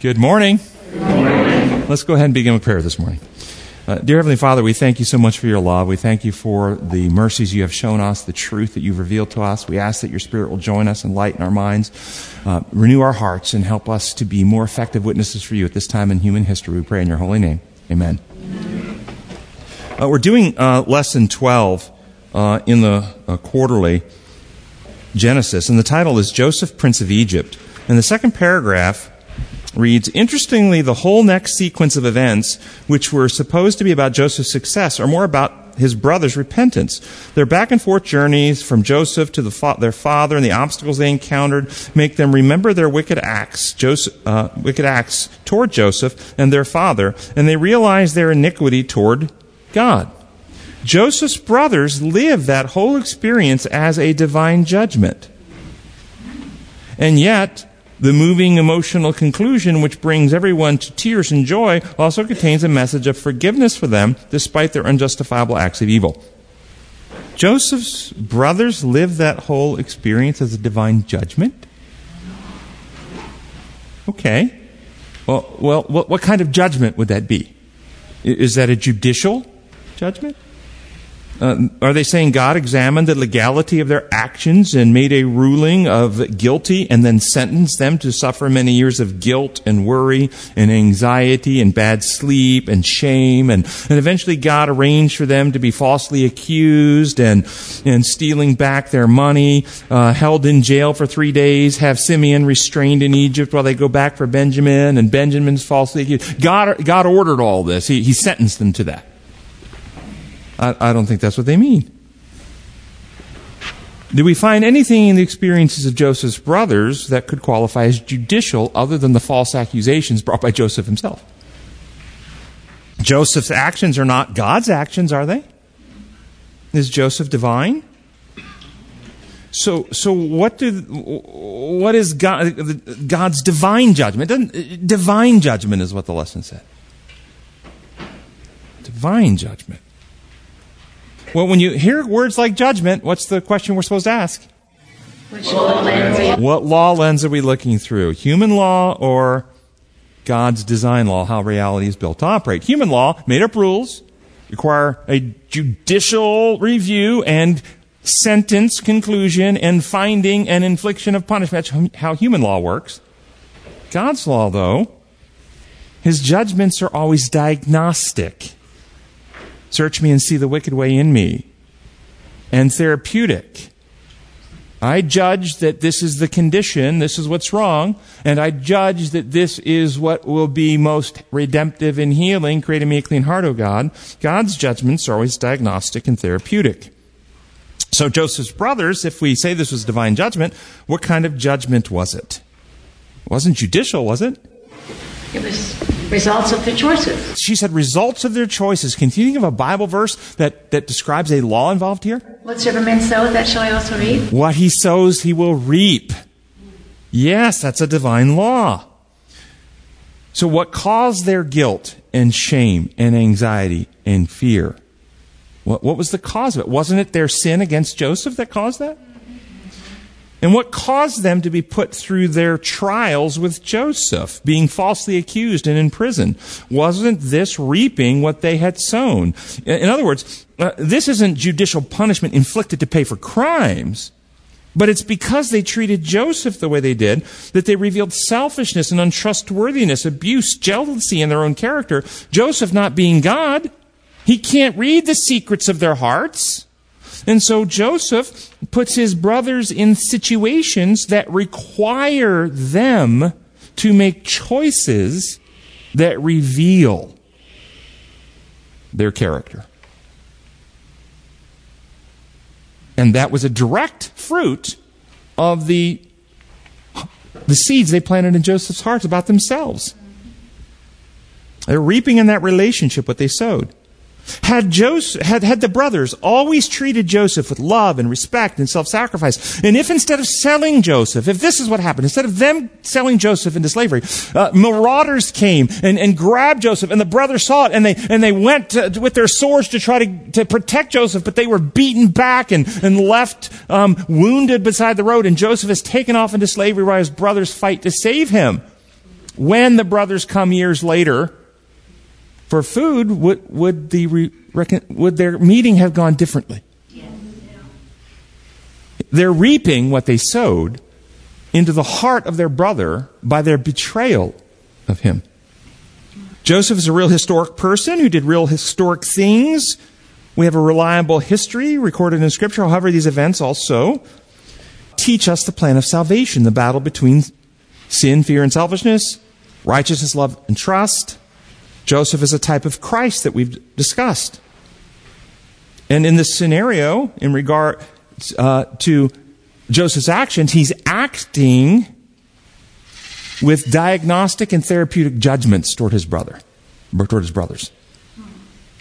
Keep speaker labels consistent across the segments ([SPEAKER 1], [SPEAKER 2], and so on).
[SPEAKER 1] Good morning. Let's go ahead and begin with prayer this morning. Uh, dear Heavenly Father, we thank you so much for your love. We thank you for the mercies you have shown us, the truth that you've revealed to us. We ask that your Spirit will join us and lighten our minds, uh, renew our hearts, and help us to be more effective witnesses for you at this time in human history. We pray in your holy name. Amen. Uh, we're doing uh, lesson 12 uh, in the uh, quarterly Genesis, and the title is Joseph, Prince of Egypt. And the second paragraph reads Interestingly, the whole next sequence of events, which were supposed to be about Joseph's success, are more about his brother's repentance. Their back and forth journeys from Joseph to the fa- their father and the obstacles they encountered make them remember their wicked acts, Joseph, uh, wicked acts toward Joseph and their father, and they realize their iniquity toward God. Joseph's brothers live that whole experience as a divine judgment. And yet, the moving emotional conclusion, which brings everyone to tears and joy, also contains a message of forgiveness for them despite their unjustifiable acts of evil. Joseph's brothers live that whole experience as a divine judgment? Okay. Well, well what, what kind of judgment would that be? Is that a judicial judgment? Uh, are they saying God examined the legality of their actions and made a ruling of guilty and then sentenced them to suffer many years of guilt and worry and anxiety and bad sleep and shame and, and eventually God arranged for them to be falsely accused and, and stealing back their money, uh, held in jail for three days, have Simeon restrained in Egypt while they go back for Benjamin and Benjamin's falsely accused. God, God ordered all this. He, he sentenced them to that. I, I don't think that's what they mean. Do we find anything in the experiences of Joseph's brothers that could qualify as judicial other than the false accusations brought by Joseph himself? Joseph's actions are not God's actions, are they? Is Joseph divine? So, so what do, what is God, God's divine judgment? Divine judgment is what the lesson said. Divine judgment. Well, when you hear words like judgment, what's the question we're supposed to ask?
[SPEAKER 2] Law
[SPEAKER 1] what law lens are we looking through? Human law or God's design law, how reality is built to operate? Human law, made up rules, require a judicial review and sentence conclusion and finding and infliction of punishment. That's how human law works. God's law, though, his judgments are always diagnostic. Search me and see the wicked way in me. And therapeutic. I judge that this is the condition, this is what's wrong, and I judge that this is what will be most redemptive and healing, creating me a clean heart, O God. God's judgments are always diagnostic and therapeutic. So Joseph's brothers, if we say this was divine judgment, what kind of judgment was it? It wasn't judicial, was it?
[SPEAKER 2] It was results of their choices.
[SPEAKER 1] She said results of their choices. Can you think of a Bible verse that, that describes a law involved here?
[SPEAKER 2] Whatsoever man soweth, that shall he also reap.
[SPEAKER 1] What he sows, he will reap. Yes, that's a divine law. So what caused their guilt and shame and anxiety and fear? What, what was the cause of it? Wasn't it their sin against Joseph that caused that? And what caused them to be put through their trials with Joseph, being falsely accused and in prison? Wasn't this reaping what they had sown? In other words, uh, this isn't judicial punishment inflicted to pay for crimes. But it's because they treated Joseph the way they did that they revealed selfishness and untrustworthiness, abuse, jealousy in their own character. Joseph not being God, he can't read the secrets of their hearts. And so Joseph puts his brothers in situations that require them to make choices that reveal their character. And that was a direct fruit of the, the seeds they planted in Joseph's heart about themselves. They're reaping in that relationship what they sowed. Had, Joseph, had, had the brothers always treated Joseph with love and respect and self-sacrifice, and if instead of selling Joseph, if this is what happened, instead of them selling Joseph into slavery, uh, marauders came and, and grabbed Joseph, and the brothers saw it, and they, and they went to, with their swords to try to, to protect Joseph, but they were beaten back and, and left um, wounded beside the road, and Joseph is taken off into slavery while his brothers fight to save him. when the brothers come years later for food, would, would, the re, would their meeting have gone differently? They're reaping what they sowed into the heart of their brother by their betrayal of him. Joseph is a real historic person who did real historic things. We have a reliable history recorded in Scripture. However, these events also teach us the plan of salvation, the battle between sin, fear, and selfishness, righteousness, love, and trust. Joseph is a type of Christ that we've discussed. And in this scenario, in regard uh, to Joseph's actions, he's acting with diagnostic and therapeutic judgments toward his brother, toward his brothers.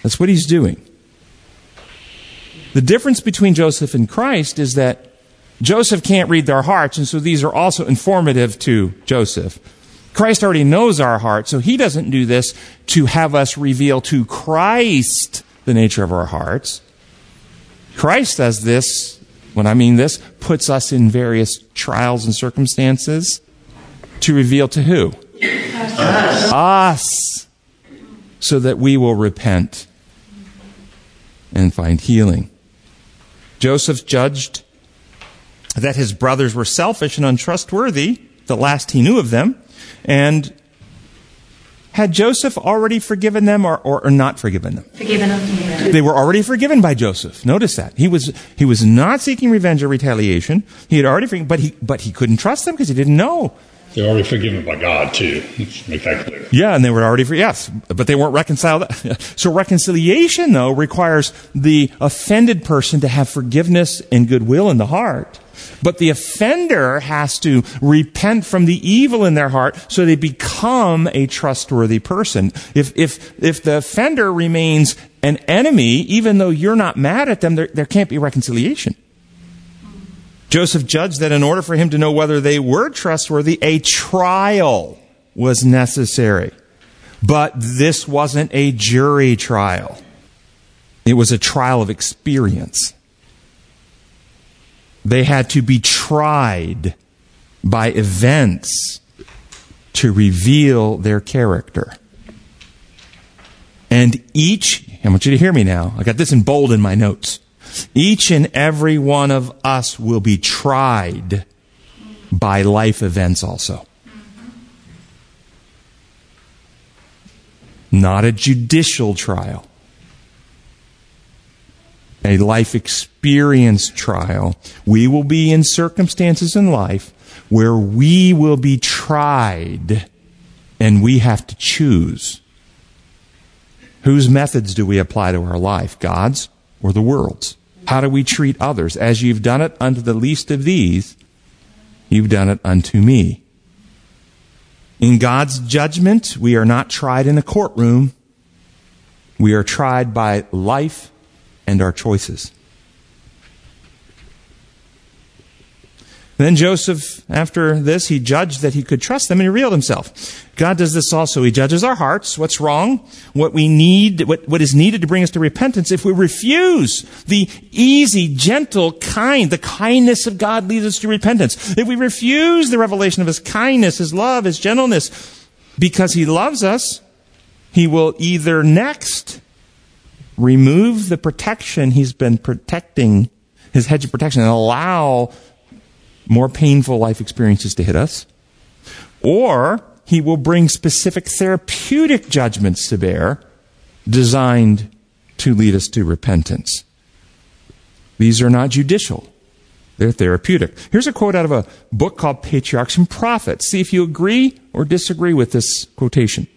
[SPEAKER 1] That's what he's doing. The difference between Joseph and Christ is that Joseph can't read their hearts, and so these are also informative to Joseph. Christ already knows our heart, so he doesn't do this to have us reveal to Christ the nature of our hearts. Christ does this, when I mean this, puts us in various trials and circumstances to reveal to who? Us. us. So that we will repent and find healing. Joseph judged that his brothers were selfish and untrustworthy, the last he knew of them, and had Joseph already forgiven them or, or, or, not forgiven them?
[SPEAKER 2] Forgiven them.
[SPEAKER 1] They were already forgiven by Joseph. Notice that. He was, he was not seeking revenge or retaliation. He had already forgiven, but he, but he couldn't trust them because he didn't know.
[SPEAKER 3] They're already forgiven by God, too. Let's make that clear.
[SPEAKER 1] Yeah, and they were already, yes, but they weren't reconciled. so reconciliation, though, requires the offended person to have forgiveness and goodwill in the heart. But the offender has to repent from the evil in their heart so they become a trustworthy person. If, if, if the offender remains an enemy, even though you're not mad at them, there, there can't be reconciliation. Joseph judged that in order for him to know whether they were trustworthy, a trial was necessary. But this wasn't a jury trial. It was a trial of experience. They had to be tried by events to reveal their character. And each, I want you to hear me now. I got this in bold in my notes. Each and every one of us will be tried by life events also. Not a judicial trial. A life experience trial. We will be in circumstances in life where we will be tried and we have to choose. Whose methods do we apply to our life? God's or the world's? How do we treat others? As you've done it unto the least of these, you've done it unto me. In God's judgment, we are not tried in a courtroom. We are tried by life and our choices. Then Joseph, after this, he judged that he could trust them and he revealed himself. God does this also. He judges our hearts, what's wrong, what we need, what, what is needed to bring us to repentance. If we refuse the easy, gentle, kind, the kindness of God leads us to repentance. If we refuse the revelation of his kindness, his love, his gentleness, because he loves us, he will either next remove the protection he's been protecting, his hedge of protection, and allow more painful life experiences to hit us, or he will bring specific therapeutic judgments to bear designed to lead us to repentance. These are not judicial. They're therapeutic. Here's a quote out of a book called Patriarchs and Prophets. See if you agree or disagree with this quotation.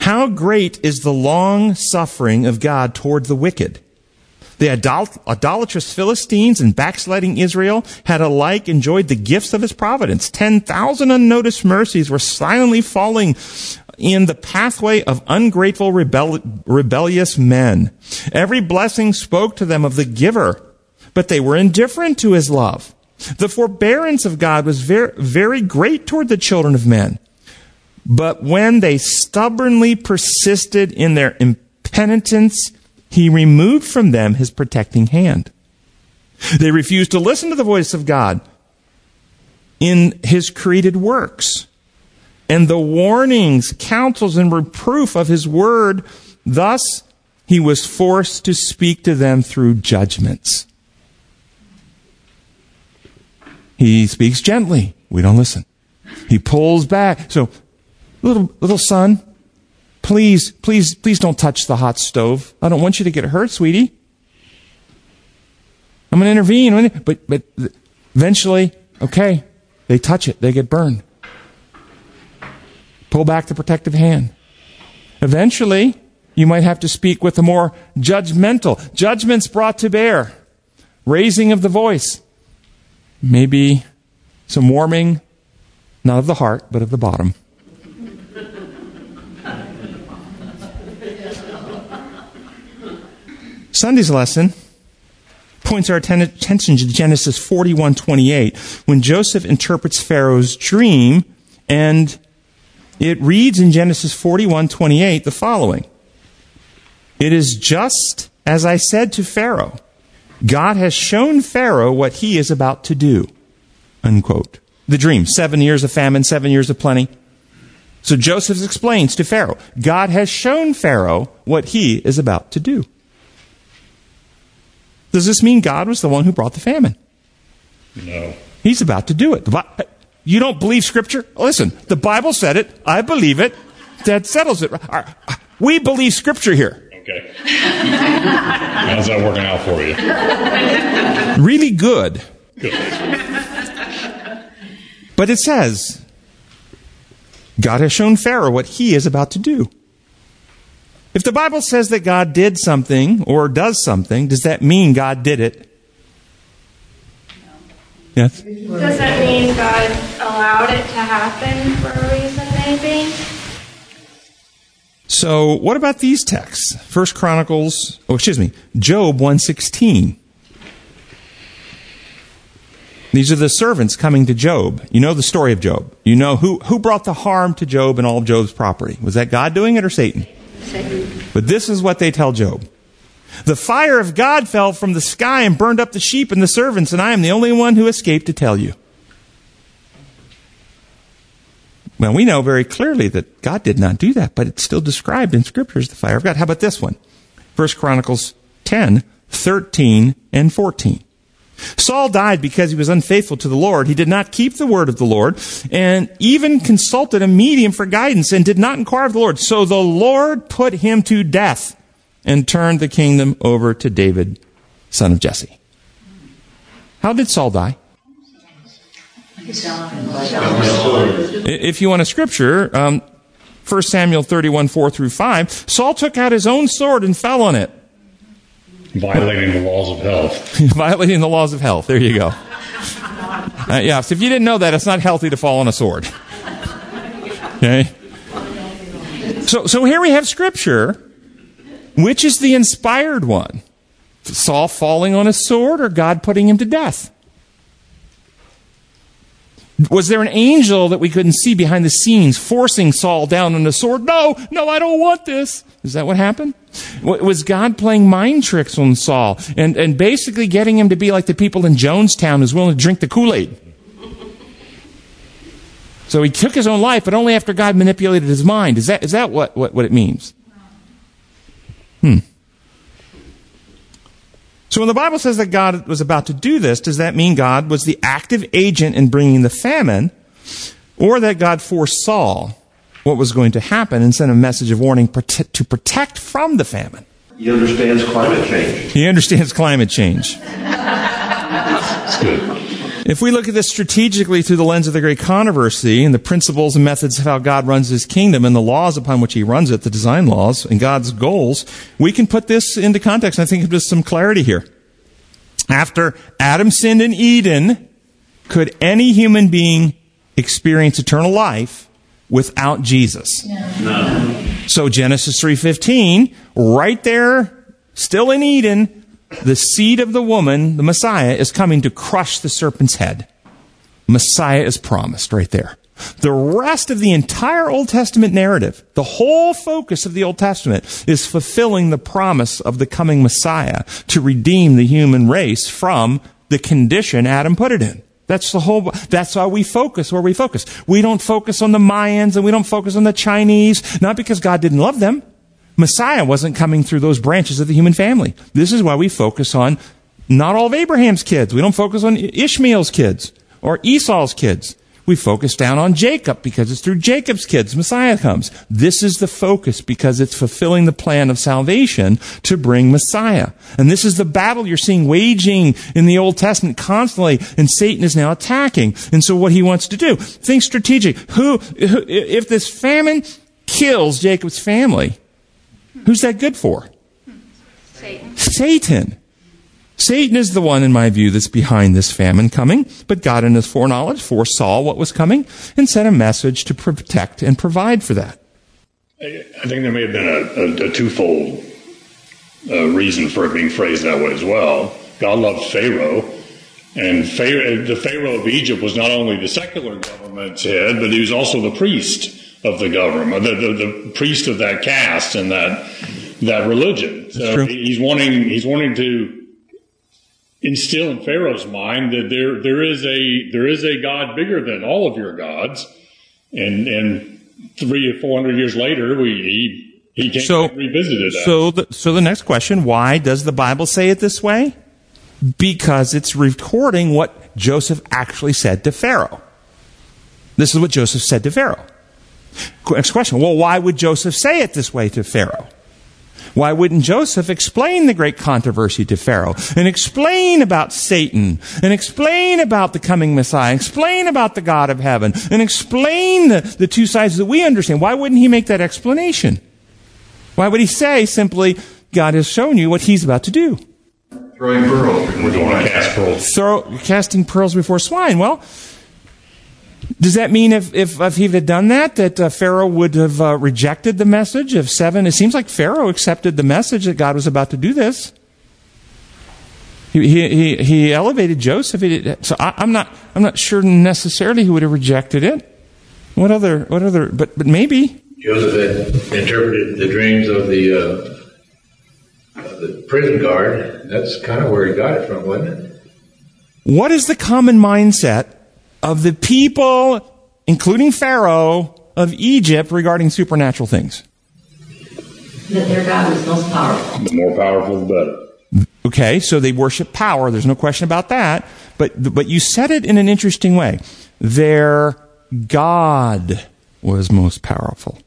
[SPEAKER 1] How great is the long suffering of God toward the wicked the idol- idolatrous Philistines and backsliding Israel had alike enjoyed the gifts of his providence. 10,000 unnoticed mercies were silently falling in the pathway of ungrateful rebel- rebellious men. Every blessing spoke to them of the giver, but they were indifferent to his love. The forbearance of God was very, very great toward the children of men. But when they stubbornly persisted in their impenitence, he removed from them his protecting hand. They refused to listen to the voice of God in his created works. and the warnings, counsels, and reproof of his word. Thus, he was forced to speak to them through judgments. He speaks gently. We don't listen. He pulls back. So, little, little son, please, please, please don't touch the hot stove. I don't want you to get hurt, sweetie. I'm going to intervene. But, but eventually, okay, they touch it. They get burned. Pull back the protective hand. Eventually, you might have to speak with a more judgmental, judgments brought to bear, raising of the voice, maybe some warming, not of the heart, but of the bottom. Sunday's lesson points our attention to Genesis 41:28 when Joseph interprets Pharaoh's dream and it reads in Genesis 41:28 the following. It is just as I said to Pharaoh God has shown Pharaoh what he is about to do unquote. The dream 7 years of famine 7 years of plenty. So Joseph explains to Pharaoh God has shown Pharaoh what he is about to do does this mean God was the one who brought the famine?
[SPEAKER 3] No.
[SPEAKER 1] He's about to do it. You don't believe Scripture? Listen, the Bible said it. I believe it. That settles it. We believe Scripture here.
[SPEAKER 3] Okay. How's that working out for you?
[SPEAKER 1] Really good.
[SPEAKER 3] Good.
[SPEAKER 1] But it says, God has shown Pharaoh what he is about to do. If the Bible says that God did something or does something, does that mean God did it? Yes?
[SPEAKER 4] Does that mean God allowed it to happen for a reason, maybe?
[SPEAKER 1] So, what about these texts? First Chronicles, oh, excuse me, Job 116. These are the servants coming to Job. You know the story of Job. You know who, who brought the harm to Job and all of Job's property. Was that God doing it or Satan? But this is what they tell Job. The fire of God fell from the sky and burned up the sheep and the servants, and I am the only one who escaped to tell you. Well, we know very clearly that God did not do that, but it's still described in Scripture as the fire of God. How about this one? 1 Chronicles 10, 13, and 14. Saul died because he was unfaithful to the Lord. He did not keep the word of the Lord and even consulted a medium for guidance and did not inquire of the Lord. So the Lord put him to death and turned the kingdom over to David, son of Jesse. How did Saul die? If you want a scripture, um, 1 Samuel 31, 4 through 5, Saul took out his own sword and fell on it.
[SPEAKER 3] Violating the laws of health.
[SPEAKER 1] Violating the laws of health. There you go. Uh, yeah, so if you didn't know that, it's not healthy to fall on a sword. Okay? So, so here we have scripture. Which is the inspired one? Saul falling on a sword or God putting him to death? Was there an angel that we couldn't see behind the scenes forcing Saul down on a sword? No, no, I don't want this. Is that what happened? Was God playing mind tricks on Saul and, and basically getting him to be like the people in Jonestown who's willing to drink the Kool-Aid? So he took his own life, but only after God manipulated his mind. Is that, is that what, what, what it means? Hmm. So when the Bible says that God was about to do this, does that mean God was the active agent in bringing the famine, or that God foresaw what was going to happen and sent a message of warning to protect from the famine?
[SPEAKER 5] He understands climate change.
[SPEAKER 1] He understands climate change.
[SPEAKER 3] That's good.
[SPEAKER 1] If we look at this strategically through the lens of the great controversy and the principles and methods of how God runs his kingdom and the laws upon which he runs it, the design laws and God's goals, we can put this into context. I think there's some clarity here. After Adam sinned in Eden, could any human being experience eternal life without Jesus?
[SPEAKER 5] No.
[SPEAKER 1] So Genesis 3:15, right there, still in Eden, the seed of the woman, the Messiah, is coming to crush the serpent's head. Messiah is promised right there. The rest of the entire Old Testament narrative, the whole focus of the Old Testament is fulfilling the promise of the coming Messiah to redeem the human race from the condition Adam put it in. That's the whole, that's why we focus where we focus. We don't focus on the Mayans and we don't focus on the Chinese, not because God didn't love them. Messiah wasn't coming through those branches of the human family. This is why we focus on not all of Abraham's kids. We don't focus on Ishmael's kids or Esau's kids. We focus down on Jacob because it's through Jacob's kids Messiah comes. This is the focus because it's fulfilling the plan of salvation to bring Messiah. And this is the battle you're seeing waging in the Old Testament constantly, and Satan is now attacking. And so what he wants to do, think strategic. Who, who if this famine kills Jacob's family, who's that good for?
[SPEAKER 4] Satan.
[SPEAKER 1] Satan. Satan is the one, in my view, that's behind this famine coming, but God in his foreknowledge foresaw what was coming and sent a message to protect and provide for that.
[SPEAKER 3] I think there may have been a, a, a twofold uh, reason for it being phrased that way as well. God loved Pharaoh, and Pharaoh, the Pharaoh of Egypt was not only the secular government's head, but he was also the priest of the government, the, the, the priest of that caste and that that religion. So he's wanting he's wanting to instill in Pharaoh's mind that there there is a there is a God bigger than all of your gods, and and three or four hundred years later, we he he came
[SPEAKER 1] So-
[SPEAKER 3] and revisited.
[SPEAKER 1] So the, so the next question, why does the Bible say it this way? Because it's recording what Joseph actually said to Pharaoh. This is what Joseph said to Pharaoh. Next question, well, why would Joseph say it this way to Pharaoh? Why wouldn't Joseph explain the great controversy to Pharaoh and explain about Satan and explain about the coming Messiah, explain about the God of heaven and explain the, the two sides that we understand? Why wouldn't he make that explanation? Why would he say simply, God has shown you what he's about to do?
[SPEAKER 5] Throwing pearls before
[SPEAKER 3] we're going to cast pearls.
[SPEAKER 1] Throw, casting pearls before swine. Well, does that mean if, if, if he had done that, that uh, Pharaoh would have uh, rejected the message of seven? It seems like Pharaoh accepted the message that God was about to do this. He, he, he, elevated Joseph. He did, so I, I'm not, I'm not sure necessarily he would have rejected it. What other, what other, but, but maybe.
[SPEAKER 6] Joseph had interpreted the dreams of the uh, of the prison guard. That's kind of where he got it from, wasn't it?
[SPEAKER 1] What is the common mindset of the people, including Pharaoh, of Egypt regarding supernatural things?
[SPEAKER 2] That their God was most powerful.
[SPEAKER 3] The more powerful, the better.
[SPEAKER 1] Okay, so they worship power. There's no question about that. But, but you said it in an interesting way. Their God was most powerful.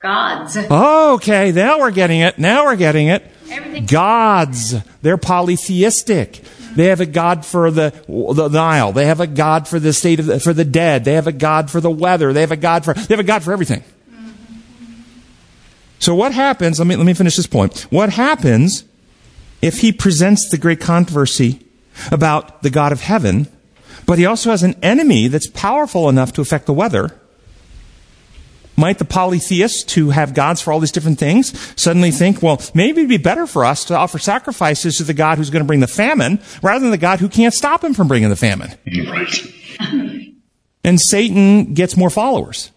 [SPEAKER 2] Gods.
[SPEAKER 1] Okay, now we're getting it. Now we're getting it.
[SPEAKER 2] Everything-
[SPEAKER 1] Gods. They're polytheistic. They have a god for the, the Nile. They have a god for the state of the, for the dead. They have a god for the weather. They have a god for they have a god for everything. So what happens? Let me let me finish this point. What happens if he presents the great controversy about the God of heaven, but he also has an enemy that's powerful enough to affect the weather? Might the polytheists who have gods for all these different things suddenly think, well, maybe it'd be better for us to offer sacrifices to the God who's going to bring the famine rather than the God who can't stop him from bringing the famine?
[SPEAKER 3] Right.
[SPEAKER 1] And Satan gets more followers.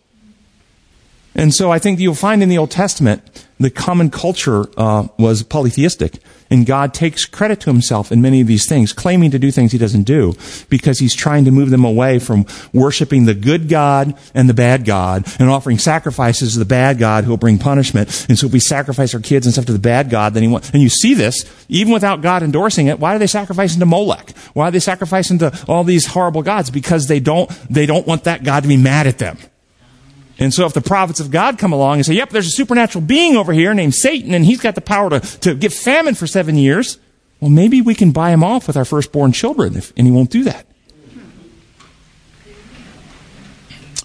[SPEAKER 1] And so I think you'll find in the Old Testament, the common culture uh, was polytheistic. And God takes credit to himself in many of these things, claiming to do things he doesn't do, because he's trying to move them away from worshiping the good God and the bad God, and offering sacrifices to the bad God who will bring punishment. And so if we sacrifice our kids and stuff to the bad God, then he wants, and you see this, even without God endorsing it, why are they sacrificing to Molech? Why are they sacrificing to all these horrible gods? Because they don't, they don't want that God to be mad at them. And so if the prophets of God come along and say, yep, there's a supernatural being over here named Satan and he's got the power to, to get famine for seven years, well, maybe we can buy him off with our firstborn children if, and he won't do that.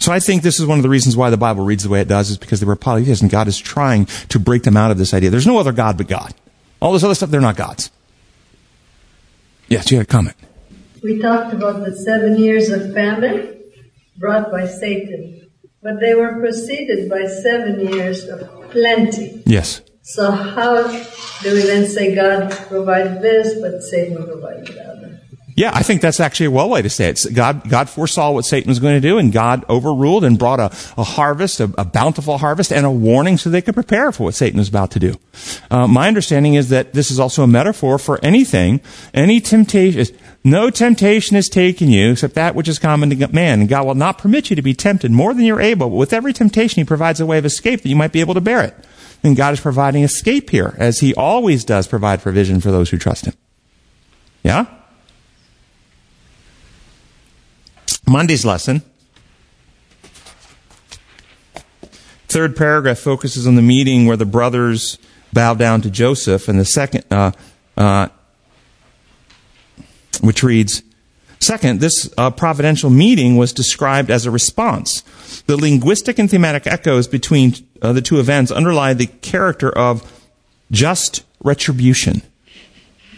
[SPEAKER 1] So I think this is one of the reasons why the Bible reads the way it does is because they were polytheists and God is trying to break them out of this idea. There's no other God but God. All this other stuff, they're not gods. Yes, you had a comment.
[SPEAKER 7] We talked about the seven years of famine brought by Satan, but they were preceded by seven years of plenty.
[SPEAKER 1] Yes.
[SPEAKER 7] So how do we then say God provided this, but Satan provided the other?
[SPEAKER 1] Yeah, I think that's actually a well way to say it. God, God foresaw what Satan was going to do, and God overruled and brought a, a harvest, a, a bountiful harvest, and a warning so they could prepare for what Satan was about to do. Uh, my understanding is that this is also a metaphor for anything, any temptation. No temptation has taken you except that which is common to man. And God will not permit you to be tempted more than you're able. But with every temptation, He provides a way of escape that you might be able to bear it. And God is providing escape here, as He always does provide provision for those who trust Him. Yeah? Monday's lesson. Third paragraph focuses on the meeting where the brothers bow down to Joseph, and the second, uh, uh, which reads, Second, this uh, providential meeting was described as a response. The linguistic and thematic echoes between uh, the two events underlie the character of just retribution.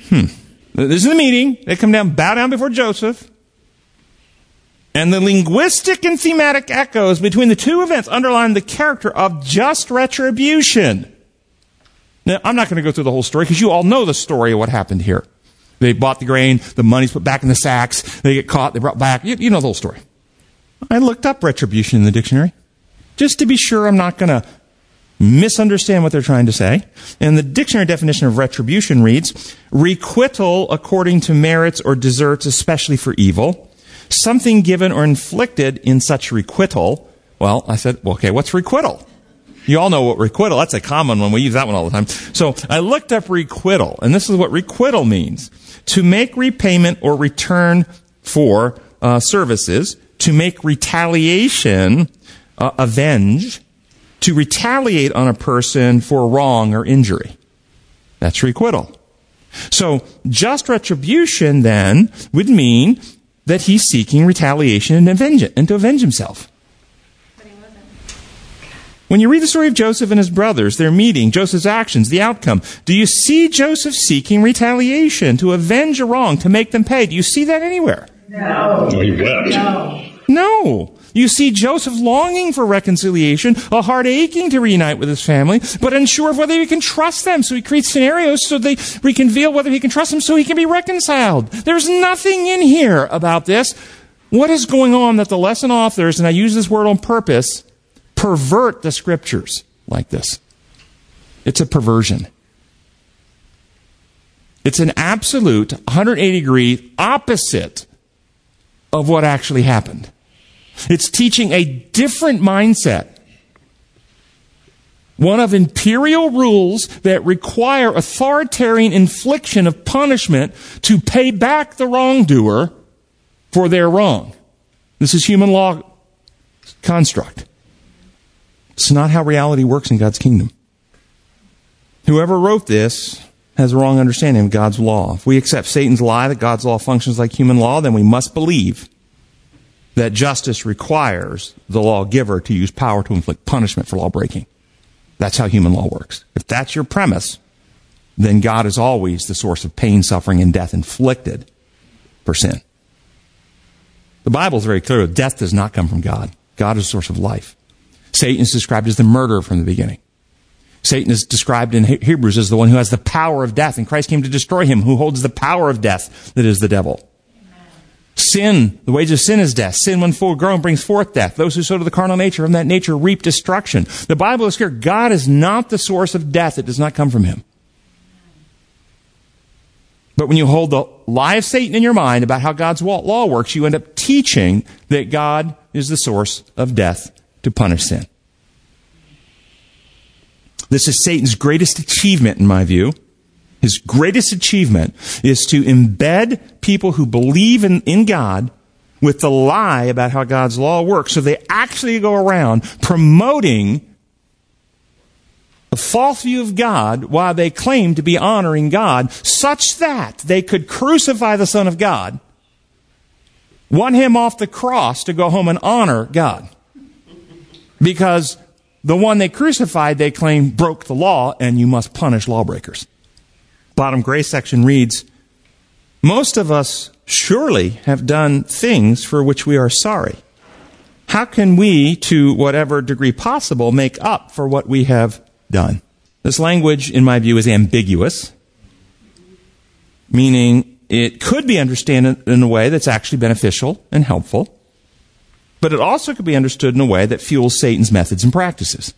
[SPEAKER 1] Hmm. This is the meeting. They come down, bow down before Joseph. And the linguistic and thematic echoes between the two events underline the character of just retribution. Now, I'm not going to go through the whole story because you all know the story of what happened here. They bought the grain, the money's put back in the sacks, they get caught, they brought back. You, you know the whole story. I looked up retribution in the dictionary just to be sure I'm not going to misunderstand what they're trying to say. And the dictionary definition of retribution reads, requital according to merits or deserts, especially for evil. Something given or inflicted in such requital. Well, I said, well, okay, what's requital? You all know what requital, that's a common one. We use that one all the time. So I looked up requital, and this is what requital means. To make repayment or return for uh, services, to make retaliation, uh, avenge, to retaliate on a person for wrong or injury. That's requital. So just retribution then would mean that he's seeking retaliation and, avenge, and to avenge himself. When you read the story of Joseph and his brothers, their meeting, Joseph's actions, the outcome, do you see Joseph seeking retaliation to avenge a wrong, to make them pay? Do you see that anywhere?
[SPEAKER 7] No.
[SPEAKER 3] No, he wept.
[SPEAKER 7] No.
[SPEAKER 1] No. You see Joseph longing for reconciliation, a heart aching to reunite with his family, but unsure of whether he can trust them. So he creates scenarios so they reconveal whether he can trust them so he can be reconciled. There's nothing in here about this. What is going on that the lesson authors, and I use this word on purpose, pervert the scriptures like this? It's a perversion. It's an absolute 180 degree opposite of what actually happened. It's teaching a different mindset. One of imperial rules that require authoritarian infliction of punishment to pay back the wrongdoer for their wrong. This is human law construct. It's not how reality works in God's kingdom. Whoever wrote this has a wrong understanding of God's law. If we accept Satan's lie that God's law functions like human law, then we must believe that justice requires the lawgiver to use power to inflict punishment for law breaking. That's how human law works. If that's your premise, then God is always the source of pain, suffering, and death inflicted for sin. The Bible is very clear. Death does not come from God. God is the source of life. Satan is described as the murderer from the beginning. Satan is described in Hebrews as the one who has the power of death, and Christ came to destroy him who holds the power of death, that is the devil. Sin, the wage of sin is death. Sin, when full grown, brings forth death. Those who sow to the carnal nature from that nature reap destruction. The Bible is clear. God is not the source of death. It does not come from Him. But when you hold the lie of Satan in your mind about how God's law works, you end up teaching that God is the source of death to punish sin. This is Satan's greatest achievement, in my view. His greatest achievement is to embed people who believe in, in God with the lie about how God's law works. So they actually go around promoting a false view of God while they claim to be honoring God, such that they could crucify the Son of God, want him off the cross to go home and honor God. Because the one they crucified, they claim, broke the law, and you must punish lawbreakers. Bottom gray section reads, Most of us surely have done things for which we are sorry. How can we, to whatever degree possible, make up for what we have done? This language, in my view, is ambiguous, meaning it could be understood in a way that's actually beneficial and helpful but it also could be understood in a way that fuels Satan's methods and practices.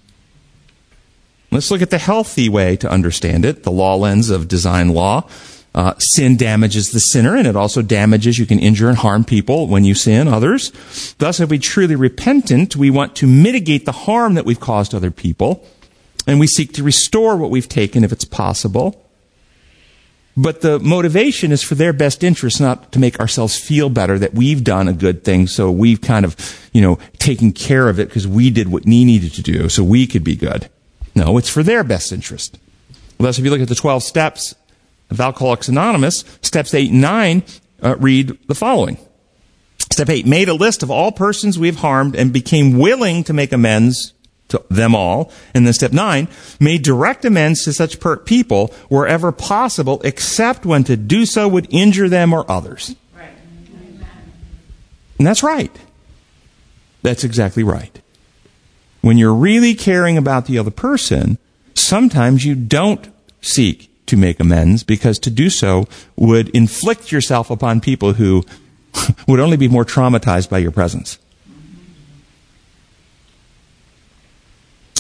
[SPEAKER 1] Let's look at the healthy way to understand it, the law lens of design law. Uh, sin damages the sinner, and it also damages, you can injure and harm people when you sin others. Thus, if we truly repentant, we want to mitigate the harm that we've caused other people, and we seek to restore what we've taken if it's possible. But the motivation is for their best interest, not to make ourselves feel better that we've done a good thing, so we've kind of, you know, taken care of it because we did what we needed to do, so we could be good. No, it's for their best interest. Thus, if you look at the 12 steps of Alcoholics Anonymous, steps 8 and 9 uh, read the following. Step 8, made a list of all persons we've harmed and became willing to make amends to them all. And then step 9, made direct amends to such per- people wherever possible, except when to do so would injure them or others. Right. And that's right. That's exactly right. When you're really caring about the other person, sometimes you don't seek to make amends because to do so would inflict yourself upon people who would only be more traumatized by your presence.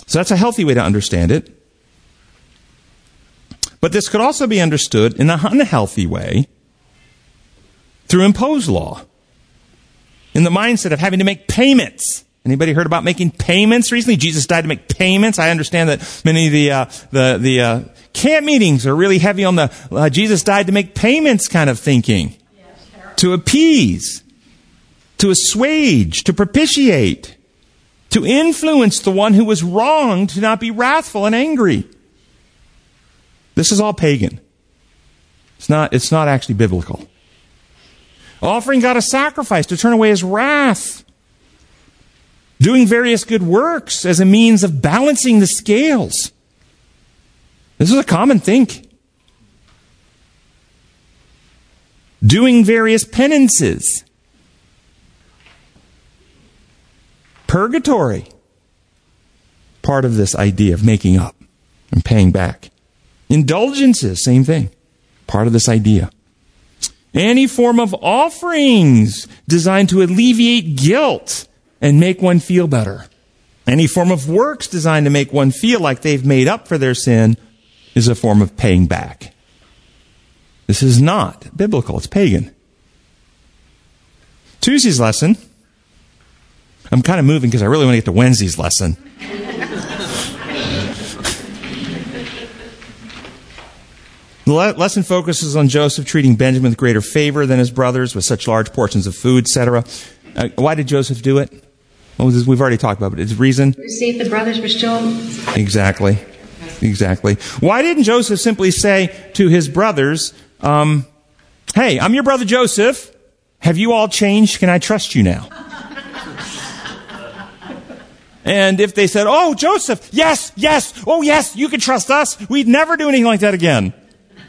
[SPEAKER 1] So that's a healthy way to understand it. But this could also be understood in an unhealthy way through imposed law. In the mindset of having to make payments Anybody heard about making payments recently? Jesus died to make payments. I understand that many of the uh, the the uh, camp meetings are really heavy on the uh, Jesus died to make payments kind of thinking, to appease, to assuage, to propitiate, to influence the one who was wronged to not be wrathful and angry. This is all pagan. It's not. It's not actually biblical. Offering God a sacrifice to turn away His wrath doing various good works as a means of balancing the scales. This is a common thing. Doing various penances. Purgatory. Part of this idea of making up and paying back. Indulgences, same thing. Part of this idea. Any form of offerings designed to alleviate guilt and make one feel better. Any form of works designed to make one feel like they've made up for their sin is a form of paying back. This is not biblical, it's pagan. Tuesday's lesson, I'm kind of moving because I really want to get to Wednesday's lesson. The lesson focuses on Joseph treating Benjamin with greater favor than his brothers with such large portions of food, etc. Uh, why did Joseph do it? We've already talked about it. It's reason.
[SPEAKER 2] See if the brothers were still.
[SPEAKER 1] Exactly. Exactly. Why didn't Joseph simply say to his brothers, um, Hey, I'm your brother Joseph. Have you all changed? Can I trust you now? And if they said, Oh, Joseph, yes, yes, oh, yes, you can trust us, we'd never do anything like that again.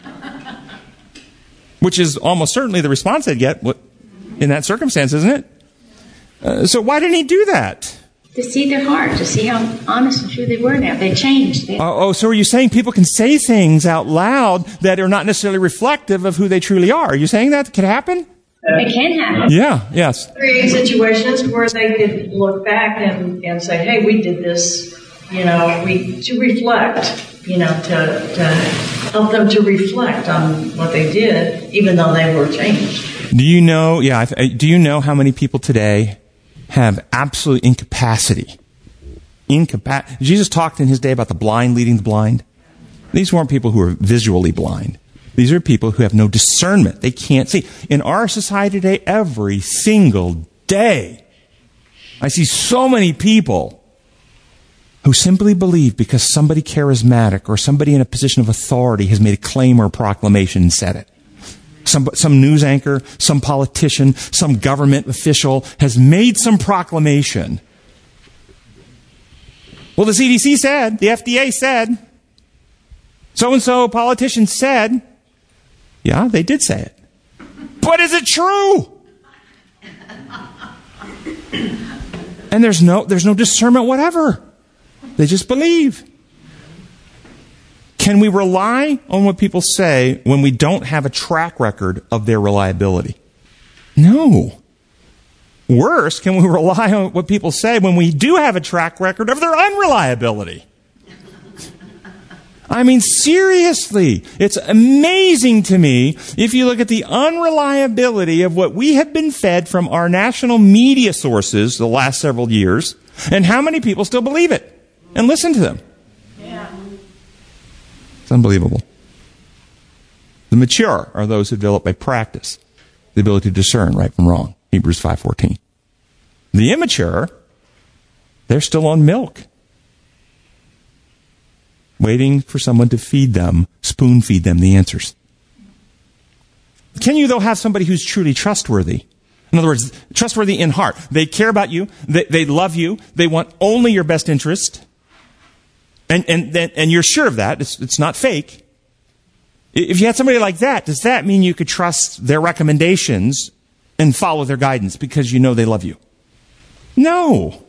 [SPEAKER 1] Which is almost certainly the response they'd get in that circumstance, isn't it? Uh, so why didn't he do that?
[SPEAKER 2] To see their heart, to see how honest and true they were now. They changed. They-
[SPEAKER 1] oh, so are you saying people can say things out loud that are not necessarily reflective of who they truly are? Are you saying that could happen?
[SPEAKER 2] It can happen.
[SPEAKER 1] Yeah, yes.
[SPEAKER 7] Create situations where they could look back and, and say, hey, we did this, you know, we to reflect, you know, to, to help them to reflect on what they did, even though they were changed.
[SPEAKER 1] Do you know, yeah, do you know how many people today have absolute incapacity. Incapac- Jesus talked in his day about the blind leading the blind. These weren't people who were visually blind. These are people who have no discernment. They can't see. In our society today, every single day, I see so many people who simply believe because somebody charismatic or somebody in a position of authority has made a claim or a proclamation and said it some, some news anchor, some politician, some government official has made some proclamation. Well, the CDC said, the FDA said, so and so politician said, yeah, they did say it. But is it true? And there's no, there's no discernment whatever. They just believe. Can we rely on what people say when we don't have a track record of their reliability? No. Worse, can we rely on what people say when we do have a track record of their unreliability? I mean, seriously, it's amazing to me if you look at the unreliability of what we have been fed from our national media sources the last several years, and how many people still believe it and listen to them.
[SPEAKER 7] Yeah.
[SPEAKER 1] It's unbelievable. The mature are those who develop by practice the ability to discern right from wrong. Hebrews 5:14. The immature, they're still on milk waiting for someone to feed them, spoon feed them the answers. Can you, though, have somebody who's truly trustworthy? In other words, trustworthy in heart. They care about you. They, they love you. They want only your best interest. And, and, and you're sure of that. It's, it's not fake. If you had somebody like that, does that mean you could trust their recommendations and follow their guidance because you know they love you? No.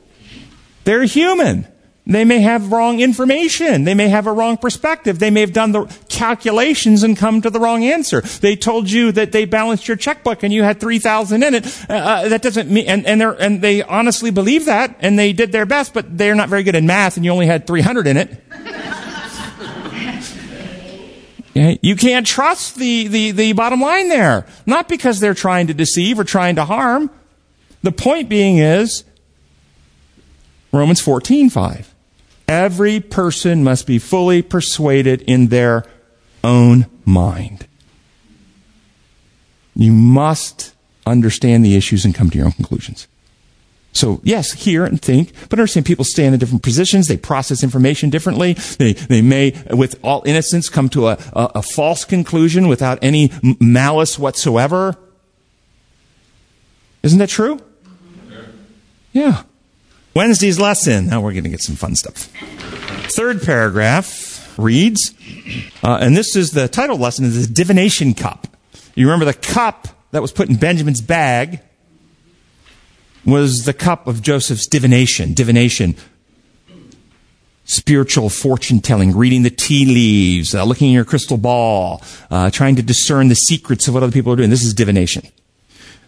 [SPEAKER 1] They're human. They may have wrong information. They may have a wrong perspective. They may have done the calculations and come to the wrong answer. They told you that they balanced your checkbook and you had 3000 in it. Uh, uh, that doesn't mean, and, and, and they honestly believe that and they did their best, but they're not very good in math and you only had 300 in it. You can't trust the, the, the bottom line there. Not because they're trying to deceive or trying to harm. The point being is, Romans 14, 5. Every person must be fully persuaded in their own mind. You must understand the issues and come to your own conclusions. So, yes, hear and think, but understand people stand in different positions. They process information differently. They, they may, with all innocence, come to a, a, a false conclusion without any malice whatsoever. Isn't that true? Yeah. Wednesday's lesson. Now we're going to get some fun stuff. Third paragraph reads, uh, and this is the title lesson is the divination cup. You remember the cup that was put in Benjamin's bag was the cup of Joseph's divination. Divination. Spiritual fortune telling, reading the tea leaves, uh, looking in your crystal ball, uh, trying to discern the secrets of what other people are doing. This is divination.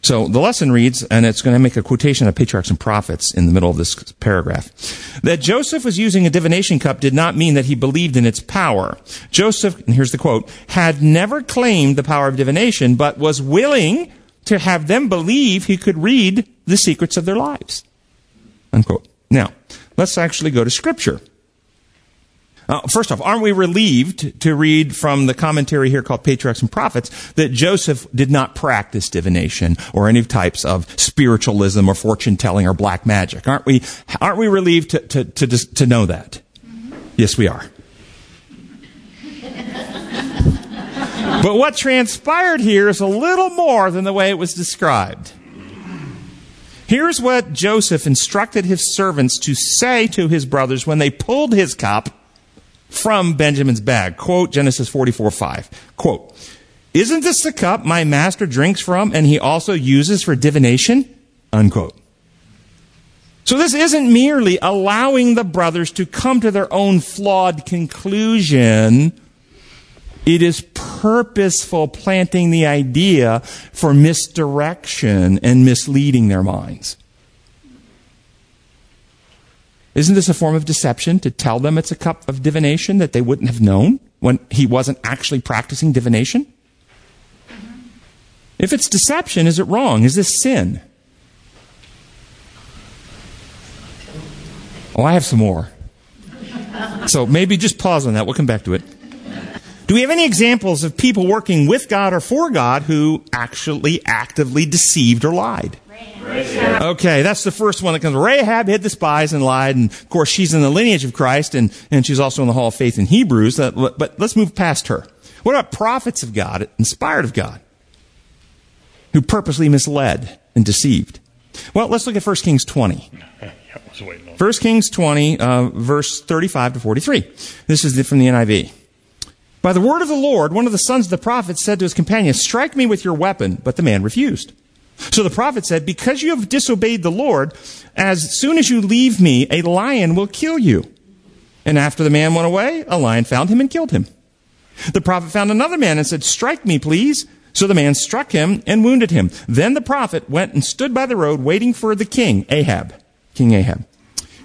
[SPEAKER 1] So the lesson reads, and it's going to make a quotation of patriarchs and prophets in the middle of this paragraph, that Joseph was using a divination cup did not mean that he believed in its power. Joseph, and here's the quote, had never claimed the power of divination, but was willing to have them believe he could read the secrets of their lives. Unquote. Now, let's actually go to scripture. Uh, first off, aren't we relieved to read from the commentary here called Patriarchs and Prophets that Joseph did not practice divination or any types of spiritualism or fortune telling or black magic? Aren't we, aren't we relieved to, to, to, to know that? Yes, we are. but what transpired here is a little more than the way it was described. Here's what Joseph instructed his servants to say to his brothers when they pulled his cup from Benjamin's bag. Quote Genesis 44 5. Quote, Isn't this the cup my master drinks from and he also uses for divination? Unquote. So this isn't merely allowing the brothers to come to their own flawed conclusion. It is purposeful planting the idea for misdirection and misleading their minds. Isn't this a form of deception to tell them it's a cup of divination that they wouldn't have known when he wasn't actually practicing divination? If it's deception, is it wrong? Is this sin? Oh, I have some more. So maybe just pause on that. We'll come back to it. Do we have any examples of people working with God or for God who actually actively deceived or lied? Okay, that's the first one that comes. Rahab hid the spies and lied, and of course she's in the lineage of Christ, and, and she's also in the Hall of Faith in Hebrews. Uh, but let's move past her. What about prophets of God, inspired of God, who purposely misled and deceived? Well, let's look at 1 Kings 20. 1 Kings 20, uh, verse 35 to 43. This is from the NIV. By the word of the Lord, one of the sons of the prophet said to his companion, Strike me with your weapon. But the man refused. So the prophet said, Because you have disobeyed the Lord, as soon as you leave me, a lion will kill you. And after the man went away, a lion found him and killed him. The prophet found another man and said, Strike me, please. So the man struck him and wounded him. Then the prophet went and stood by the road waiting for the king, Ahab, King Ahab.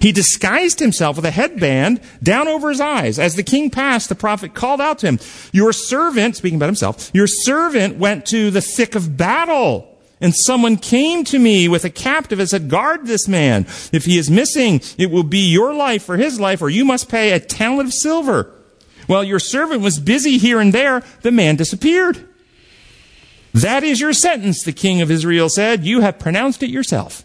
[SPEAKER 1] He disguised himself with a headband down over his eyes. As the king passed, the prophet called out to him, Your servant, speaking about himself, your servant went to the thick of battle. And someone came to me with a captive and said, Guard this man. If he is missing, it will be your life for his life, or you must pay a talent of silver. While your servant was busy here and there, the man disappeared. That is your sentence, the king of Israel said. You have pronounced it yourself.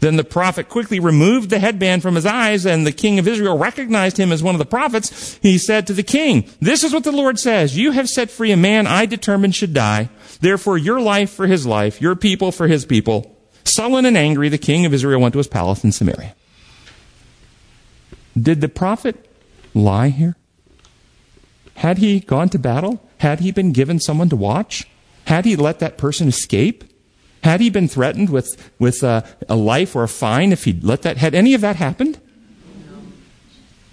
[SPEAKER 1] Then the prophet quickly removed the headband from his eyes, and the king of Israel recognized him as one of the prophets. He said to the king, This is what the Lord says. You have set free a man I determined should die. Therefore, your life for his life, your people for his people. Sullen and angry, the king of Israel went to his palace in Samaria. Did the prophet lie here? Had he gone to battle? Had he been given someone to watch? Had he let that person escape? Had he been threatened with, with a, a life or a fine if he'd let that, had any of that happened?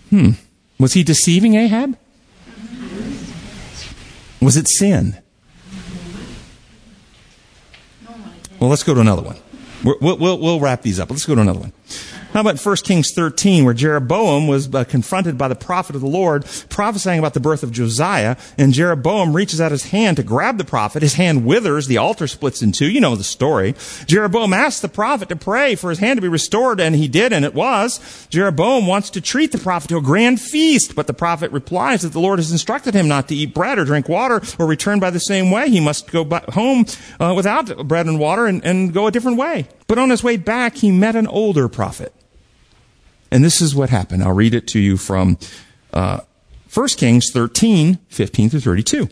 [SPEAKER 1] Hmm. Was he deceiving Ahab? Was it sin? Well, let's go to another one. We'll, we'll, we'll wrap these up. Let's go to another one. How about 1 Kings 13, where Jeroboam was uh, confronted by the prophet of the Lord, prophesying about the birth of Josiah, and Jeroboam reaches out his hand to grab the prophet. His hand withers, the altar splits in two. You know the story. Jeroboam asked the prophet to pray for his hand to be restored, and he did, and it was. Jeroboam wants to treat the prophet to a grand feast, but the prophet replies that the Lord has instructed him not to eat bread or drink water or return by the same way. He must go home uh, without bread and water and, and go a different way. But on his way back, he met an older prophet. And this is what happened. I'll read it to you from uh, 1 Kings 13, 15 through 32.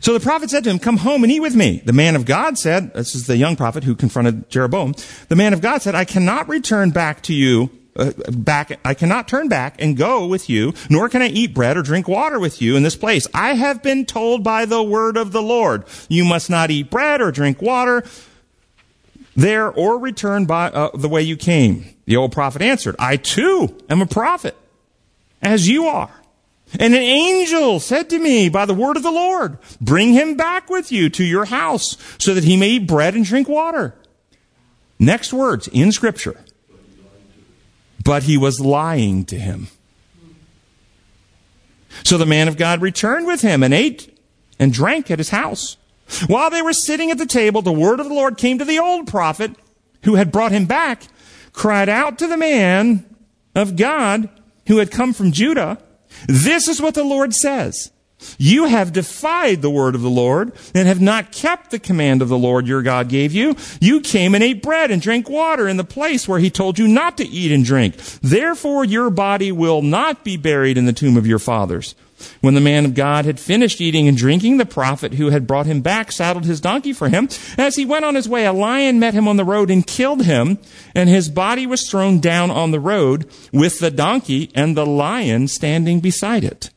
[SPEAKER 1] So the prophet said to him, Come home and eat with me. The man of God said, This is the young prophet who confronted Jeroboam. The man of God said, I cannot return back to you. Uh, back, I cannot turn back and go with you, nor can I eat bread or drink water with you in this place. I have been told by the word of the Lord, you must not eat bread or drink water there or return by uh, the way you came. The old prophet answered, I too am a prophet, as you are. And an angel said to me by the word of the Lord, bring him back with you to your house so that he may eat bread and drink water. Next words in scripture. But he was lying to him. So the man of God returned with him and ate and drank at his house. While they were sitting at the table, the word of the Lord came to the old prophet who had brought him back cried out to the man of God who had come from Judah, This is what the Lord says. You have defied the word of the Lord and have not kept the command of the Lord your God gave you. You came and ate bread and drank water in the place where he told you not to eat and drink. Therefore your body will not be buried in the tomb of your fathers. When the man of God had finished eating and drinking, the prophet who had brought him back saddled his donkey for him. As he went on his way, a lion met him on the road and killed him, and his body was thrown down on the road with the donkey and the lion standing beside it.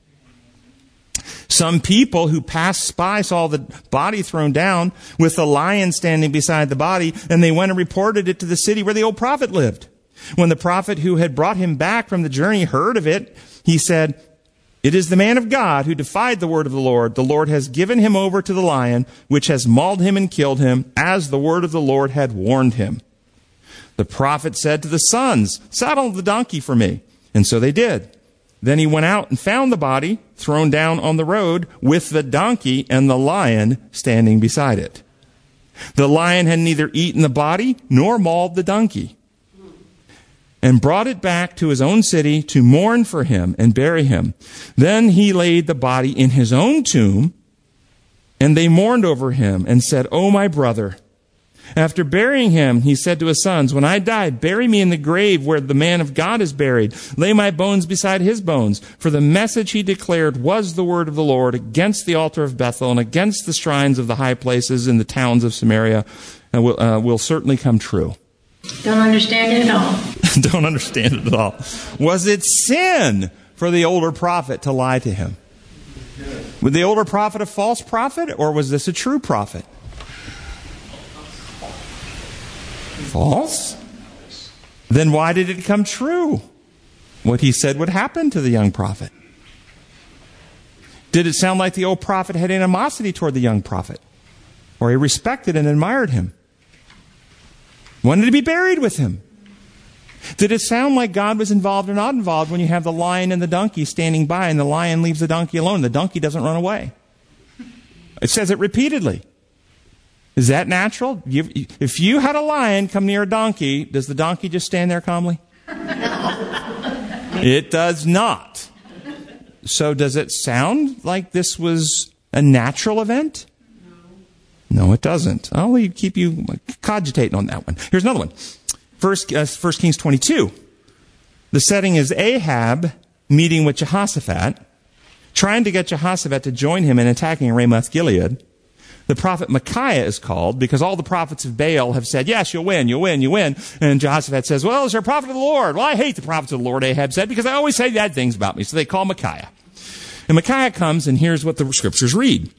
[SPEAKER 1] Some people who passed by saw the body thrown down with the lion standing beside the body, and they went and reported it to the city where the old prophet lived. When the prophet who had brought him back from the journey heard of it, he said, it is the man of God who defied the word of the Lord. The Lord has given him over to the lion, which has mauled him and killed him, as the word of the Lord had warned him. The prophet said to the sons, Saddle the donkey for me. And so they did. Then he went out and found the body thrown down on the road with the donkey and the lion standing beside it. The lion had neither eaten the body nor mauled the donkey and brought it back to his own city to mourn for him and bury him. Then he laid the body in his own tomb, and they mourned over him and said, Oh, my brother. After burying him, he said to his sons, When I die, bury me in the grave where the man of God is buried. Lay my bones beside his bones. For the message he declared was the word of the Lord against the altar of Bethel and against the shrines of the high places in the towns of Samaria and will, uh, will certainly come true.
[SPEAKER 2] Don't understand it at all.
[SPEAKER 1] Don't understand it at all. Was it sin for the older prophet to lie to him? Was the older prophet a false prophet, or was this a true prophet? False? Then why did it come true? What he said would happen to the young prophet. Did it sound like the old prophet had animosity toward the young prophet? Or he respected and admired him? Wanted to be buried with him? Did it sound like God was involved or not involved when you have the lion and the donkey standing by and the lion leaves the donkey alone the donkey doesn't run away? It says it repeatedly. Is that natural? You, if you had a lion come near a donkey, does the donkey just stand there calmly? it does not. So does it sound like this was a natural event? No, it doesn't. I'll keep you cogitating on that one. Here's another one. First, uh, First Kings 22. The setting is Ahab meeting with Jehoshaphat, trying to get Jehoshaphat to join him in attacking Ramoth Gilead. The prophet Micaiah is called because all the prophets of Baal have said, yes, you'll win, you'll win, you win. And Jehoshaphat says, well, is there a prophet of the Lord? Well, I hate the prophets of the Lord, Ahab said, because they always say bad things about me. So they call Micaiah. And Micaiah comes and here's what the scriptures read.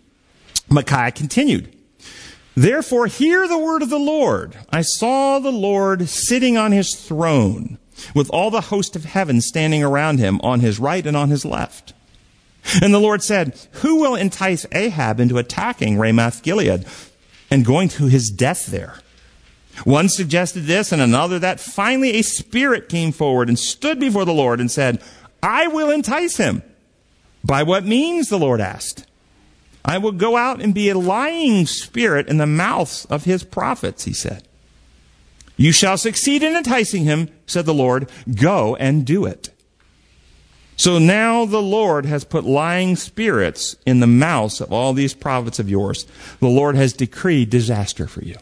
[SPEAKER 1] Micaiah continued. Therefore, hear the word of the Lord. I saw the Lord sitting on his throne with all the host of heaven standing around him on his right and on his left. And the Lord said, Who will entice Ahab into attacking Ramoth Gilead and going to his death there? One suggested this and another that. Finally, a spirit came forward and stood before the Lord and said, I will entice him. By what means? The Lord asked. I will go out and be a lying spirit in the mouths of his prophets, he said. You shall succeed in enticing him, said the Lord. Go and do it. So now the Lord has put lying spirits in the mouths of all these prophets of yours. The Lord has decreed disaster for you.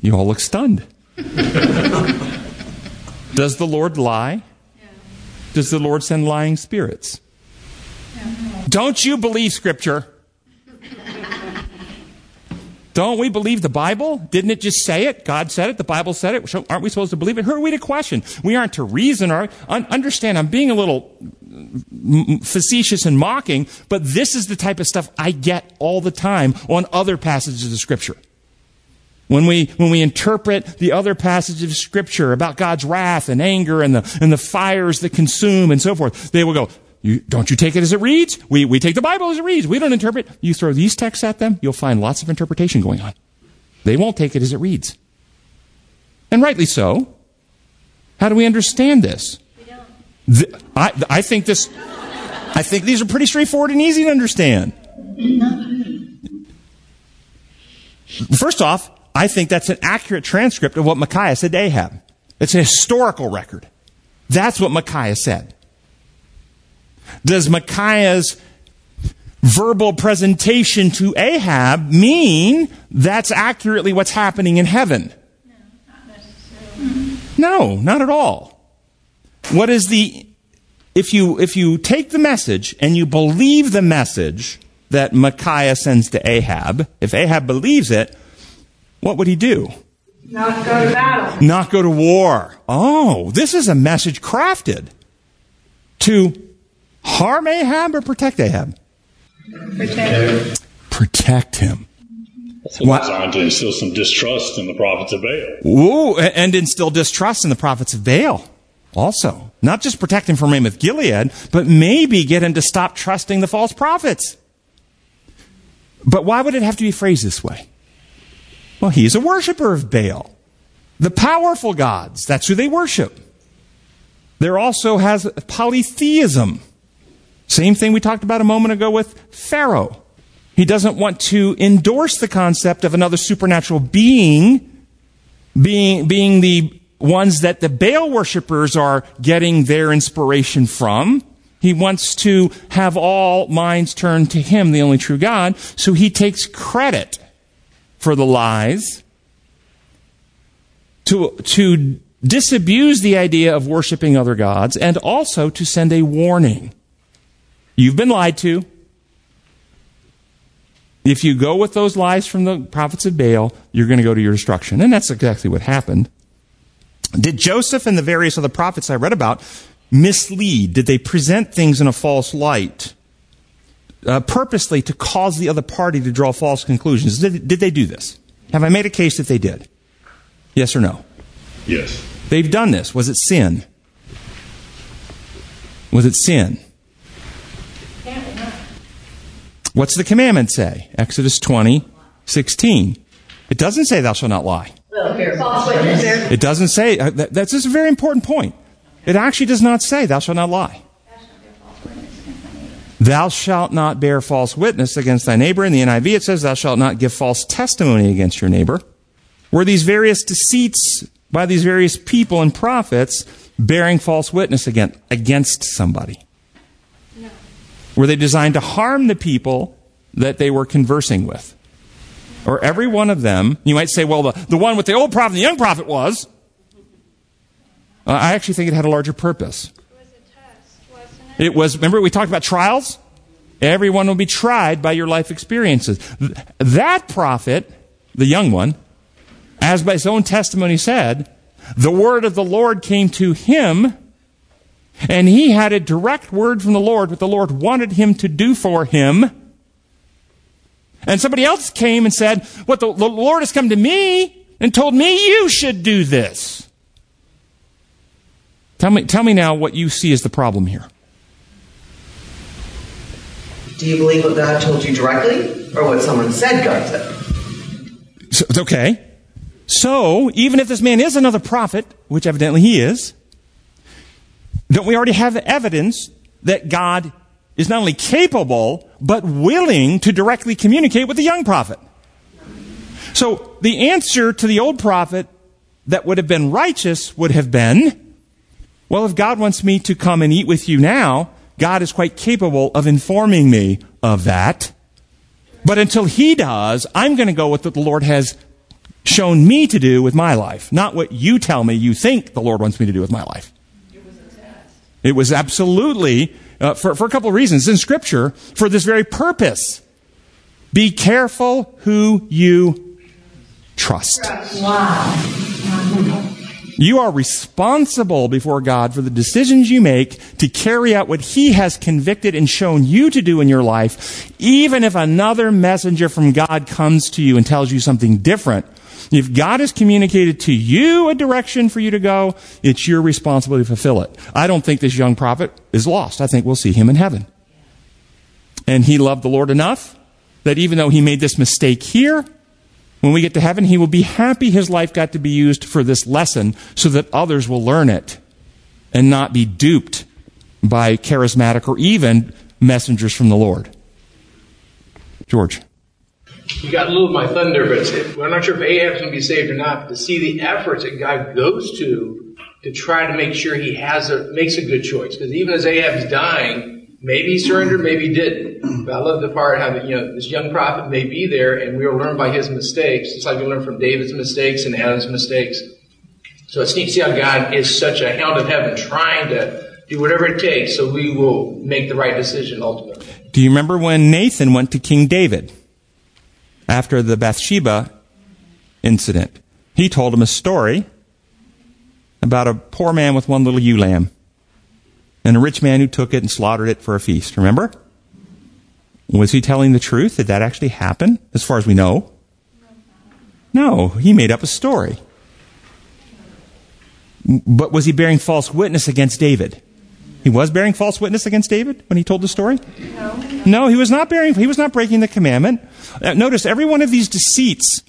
[SPEAKER 1] You all look stunned. Does the Lord lie? Does the Lord send lying spirits? Don't you believe Scripture? Don't we believe the Bible? Didn't it just say it? God said it. The Bible said it. Aren't we supposed to believe it? Who are we to question? We aren't to reason or understand. I'm being a little mm, mm, facetious and mocking, but this is the type of stuff I get all the time on other passages of Scripture. When we, when we interpret the other passages of scripture about God's wrath and anger and the, and the fires that consume and so forth, they will go, you, don't you take it as it reads? We, we take the Bible as it reads. We don't interpret. You throw these texts at them, you'll find lots of interpretation going on. They won't take it as it reads. And rightly so. How do we understand this? We the, I, I think this, I think these are pretty straightforward and easy to understand. First off, I think that's an accurate transcript of what Micaiah said to Ahab. It's a historical record. That's what Micaiah said. Does Micaiah's verbal presentation to Ahab mean that's accurately what's happening in heaven? No, not at all. What is the if you if you take the message and you believe the message that Micaiah sends to Ahab, if Ahab believes it, what would he do?
[SPEAKER 4] Not go to battle.
[SPEAKER 1] Not go to war. Oh, this is a message crafted to harm Ahab or protect Ahab?
[SPEAKER 4] Protect.
[SPEAKER 1] Protect him.
[SPEAKER 3] It's designed to instill some distrust in the prophets of Baal.
[SPEAKER 1] Ooh, and instill distrust in the prophets of Baal. Also, not just protect him from Ramoth Gilead, but maybe get him to stop trusting the false prophets. But why would it have to be phrased this way? Well, he's a worshiper of Baal. The powerful gods, that's who they worship. There also has polytheism. Same thing we talked about a moment ago with Pharaoh. He doesn't want to endorse the concept of another supernatural being being, being the ones that the Baal worshippers are getting their inspiration from. He wants to have all minds turned to him, the only true God, so he takes credit for the lies, to, to disabuse the idea of worshiping other gods, and also to send a warning. You've been lied to. If you go with those lies from the prophets of Baal, you're going to go to your destruction. And that's exactly what happened. Did Joseph and the various other prophets I read about mislead? Did they present things in a false light? Uh, purposely to cause the other party to draw false conclusions. Did, did they do this? Have I made a case that they did? Yes or no?
[SPEAKER 3] Yes.
[SPEAKER 1] They've done this. Was it sin? Was it sin? What's the commandment say? Exodus 20, 16. It doesn't say thou shalt not lie.
[SPEAKER 7] Well, bear
[SPEAKER 2] False witness.
[SPEAKER 1] It doesn't say, uh, that's just a very important point. It actually does not say thou shalt not lie. Thou shalt not bear false witness against thy neighbor. In the NIV, it says, Thou shalt not give false testimony against your neighbor. Were these various deceits by these various people and prophets bearing false witness against, against somebody?
[SPEAKER 4] No.
[SPEAKER 1] Were they designed to harm the people that they were conversing with? Or every one of them, you might say, well, the, the one with the old prophet and the young prophet was. Uh, I actually think it had a larger purpose.
[SPEAKER 4] It was a test, wasn't it?
[SPEAKER 1] Was, remember we talked about trials? Everyone will be tried by your life experiences. That prophet, the young one, as by his own testimony said, the word of the Lord came to him, and he had a direct word from the Lord, what the Lord wanted him to do for him. And somebody else came and said, What the, the Lord has come to me and told me you should do this. Tell me, tell me now what you see as the problem here.
[SPEAKER 8] Do you believe what God told you directly or what someone said God said?
[SPEAKER 1] So, it's okay. So, even if this man is another prophet, which evidently he is, don't we already have evidence that God is not only capable, but willing to directly communicate with the young prophet? So, the answer to the old prophet that would have been righteous would have been, well, if God wants me to come and eat with you now, God is quite capable of informing me of that. But until he does, I'm going to go with what the Lord has shown me to do with my life, not what you tell me you think the Lord wants me to do with my life. It was a test. It was absolutely, uh, for, for a couple of reasons, in Scripture, for this very purpose. Be careful who you trust. You are responsible before God for the decisions you make to carry out what He has convicted and shown you to do in your life, even if another messenger from God comes to you and tells you something different. If God has communicated to you a direction for you to go, it's your responsibility to fulfill it. I don't think this young prophet is lost. I think we'll see him in heaven. And he loved the Lord enough that even though he made this mistake here, when we get to heaven, he will be happy his life got to be used for this lesson so that others will learn it and not be duped by charismatic or even messengers from the Lord. George.
[SPEAKER 9] You got a little of my thunder, but I'm not sure if Ahab's going to be saved or not. To see the efforts that God goes to to try to make sure he has a makes a good choice, because even as Ahab's dying, maybe he surrendered, maybe he didn't. But I love the part how you know this young prophet may be there, and we'll learn by his mistakes. It's like we learn from David's mistakes and Adam's mistakes. So it's neat to see how God is such a hound of heaven, trying to do whatever it takes so we will make the right decision ultimately.
[SPEAKER 1] Do you remember when Nathan went to King David after the Bathsheba incident? He told him a story about a poor man with one little ewe lamb and a rich man who took it and slaughtered it for a feast. Remember? Was he telling the truth? Did that actually happen, as far as we know? No, he made up a story. But was he bearing false witness against David? He was bearing false witness against David when he told the story?
[SPEAKER 4] No.
[SPEAKER 1] No, he was not bearing, he was not breaking the commandment. Uh, notice every one of these deceits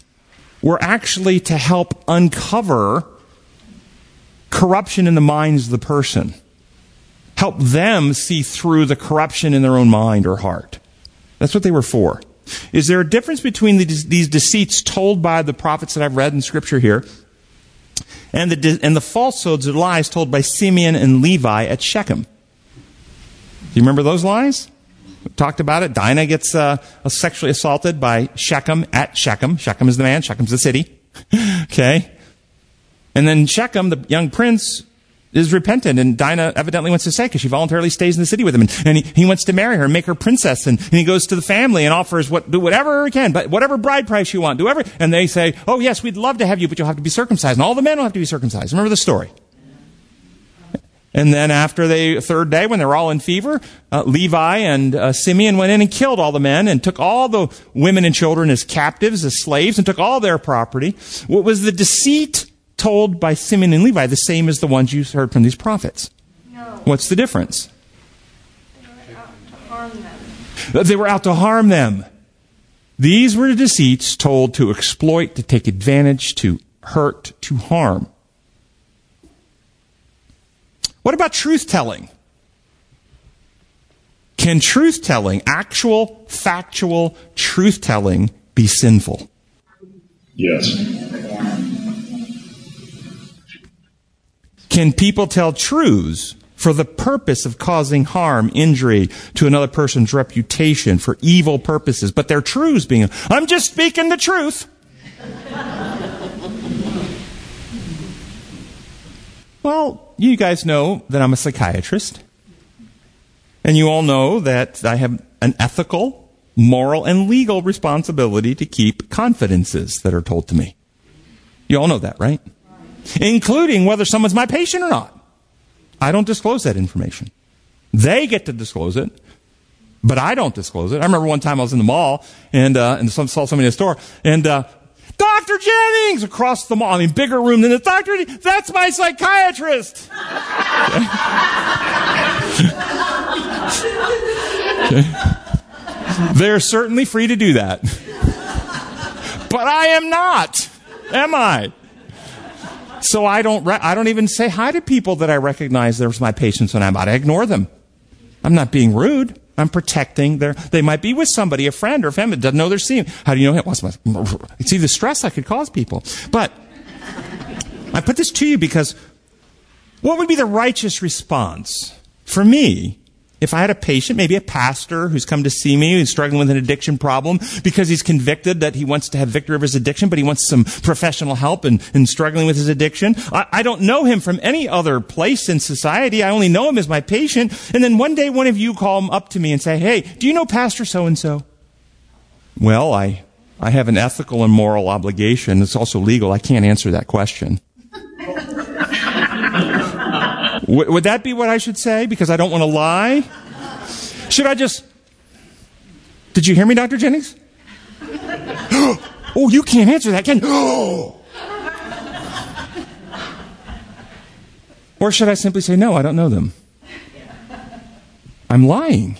[SPEAKER 1] were actually to help uncover corruption in the minds of the person. Help them see through the corruption in their own mind or heart. That's what they were for. Is there a difference between the, these deceits told by the prophets that I've read in Scripture here and the, and the falsehoods or lies told by Simeon and Levi at Shechem? Do you remember those lies? We talked about it. Dinah gets uh, sexually assaulted by Shechem at Shechem. Shechem is the man. Shechem's the city. okay. And then Shechem, the young prince, is repentant, and Dinah evidently wants to stay because she voluntarily stays in the city with him, and, and he, he wants to marry her and make her princess, and, and he goes to the family and offers what do whatever he can, but whatever bride price you want, do whatever. And they say, "Oh yes, we'd love to have you, but you'll have to be circumcised, and all the men will have to be circumcised." Remember the story. And then after the third day, when they're all in fever, uh, Levi and uh, Simeon went in and killed all the men and took all the women and children as captives, as slaves, and took all their property. What was the deceit told by Simeon and Levi the same as the ones you heard from these prophets?
[SPEAKER 4] No.
[SPEAKER 1] What's the difference?
[SPEAKER 4] They were out to harm them.
[SPEAKER 1] They were out to harm them. These were deceits told to exploit, to take advantage, to hurt, to harm. What about truth telling? Can truth telling, actual, factual truth telling, be sinful?
[SPEAKER 3] Yes.
[SPEAKER 1] Can people tell truths for the purpose of causing harm, injury to another person's reputation for evil purposes, but their truths being, I'm just speaking the truth. well, you guys know that I'm a psychiatrist. And you all know that I have an ethical, moral, and legal responsibility to keep confidences that are told to me. You all know that, right? Including whether someone's my patient or not. I don't disclose that information. They get to disclose it, but I don't disclose it. I remember one time I was in the mall and, uh, and saw somebody in a store and, uh, Dr. Jennings across the mall. I mean, bigger room than the doctor. That's my psychiatrist. okay. They're certainly free to do that. But I am not. Am I? So I don't, re- I don't even say hi to people that I recognize there's my patients when I'm out. I ignore them. I'm not being rude. I'm protecting their, they might be with somebody, a friend or family, doesn't know they're seeing. How do you know him? What's my, see the stress I could cause people. But I put this to you because what would be the righteous response for me if I had a patient, maybe a pastor who's come to see me, who's struggling with an addiction problem because he's convicted that he wants to have victory over his addiction, but he wants some professional help in, in struggling with his addiction. I, I don't know him from any other place in society. I only know him as my patient. And then one day one of you call him up to me and say, Hey, do you know Pastor so and so? Well, I, I have an ethical and moral obligation. It's also legal. I can't answer that question. W- would that be what I should say? Because I don't want to lie? Should I just. Did you hear me, Dr. Jennings? oh, you can't answer that, can you? or should I simply say, no, I don't know them? I'm lying.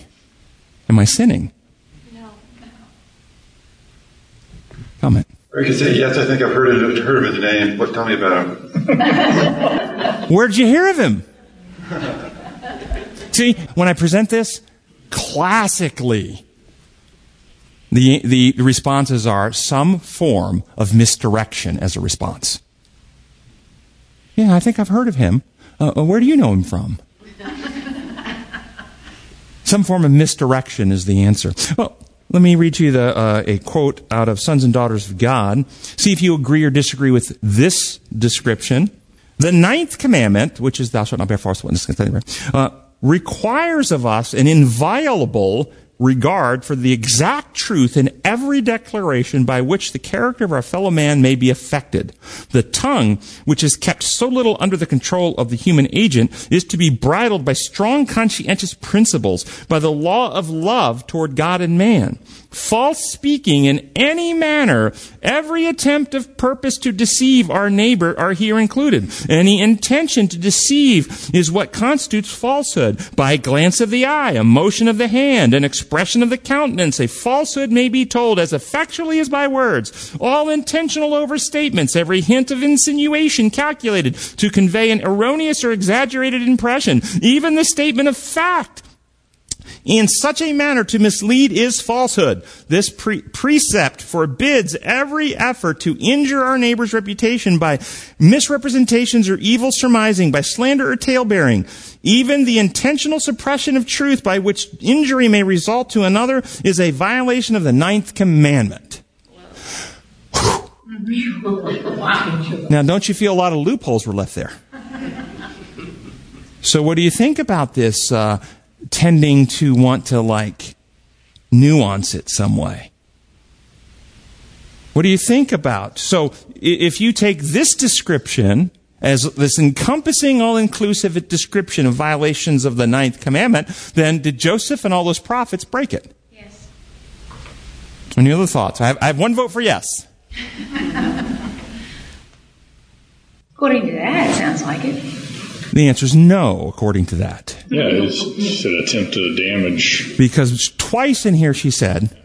[SPEAKER 1] Am I sinning?
[SPEAKER 4] No.
[SPEAKER 1] Comment.
[SPEAKER 5] Or you could say, yes, I think I've heard of, heard of his name. What? Tell me about him.
[SPEAKER 1] Where'd you hear of him? See, when I present this, classically, the, the responses are some form of misdirection as a response. Yeah, I think I've heard of him. Uh, where do you know him from? Some form of misdirection is the answer. Well, let me read you the, uh, a quote out of Sons and Daughters of God. See if you agree or disagree with this description. The ninth commandment, which is thou shalt not bear false witness uh, requires of us an inviolable regard for the exact truth in every declaration by which the character of our fellow man may be affected. The tongue, which is kept so little under the control of the human agent, is to be bridled by strong conscientious principles, by the law of love toward God and man. False speaking in any manner, every attempt of purpose to deceive our neighbor are here included. Any intention to deceive is what constitutes falsehood. By a glance of the eye, a motion of the hand, an expression of the countenance, a falsehood may be told as effectually as by words. All intentional overstatements, every hint of insinuation calculated to convey an erroneous or exaggerated impression, even the statement of fact in such a manner to mislead is falsehood. This pre- precept forbids every effort to injure our neighbor's reputation by misrepresentations or evil surmising, by slander or talebearing. Even the intentional suppression of truth by which injury may result to another is a violation of the ninth commandment. now, don't you feel a lot of loopholes were left there? So, what do you think about this? Uh, tending to want to like nuance it some way. What do you think about? So if you take this description as this encompassing, all-inclusive description of violations of the ninth commandment, then did Joseph and all those prophets break it?
[SPEAKER 4] Yes.
[SPEAKER 1] Any other thoughts? I have, I have one vote for yes.
[SPEAKER 7] According to that, it sounds like it.
[SPEAKER 1] The answer is no, according to that.
[SPEAKER 3] Yeah, it's, an attempt to damage.
[SPEAKER 1] Because twice in here she said,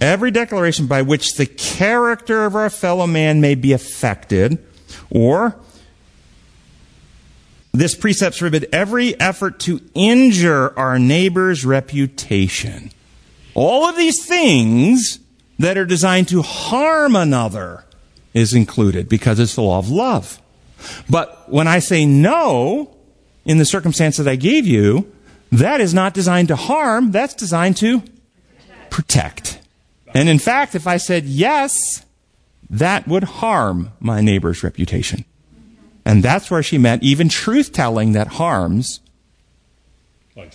[SPEAKER 1] every declaration by which the character of our fellow man may be affected, or this precept forbid every effort to injure our neighbor's reputation. All of these things that are designed to harm another is included because it's the law of love. But when I say no, in the circumstance that I gave you, that is not designed to harm, that's designed to protect. And in fact, if I said yes, that would harm my neighbor's reputation. And that's where she meant even truth telling that harms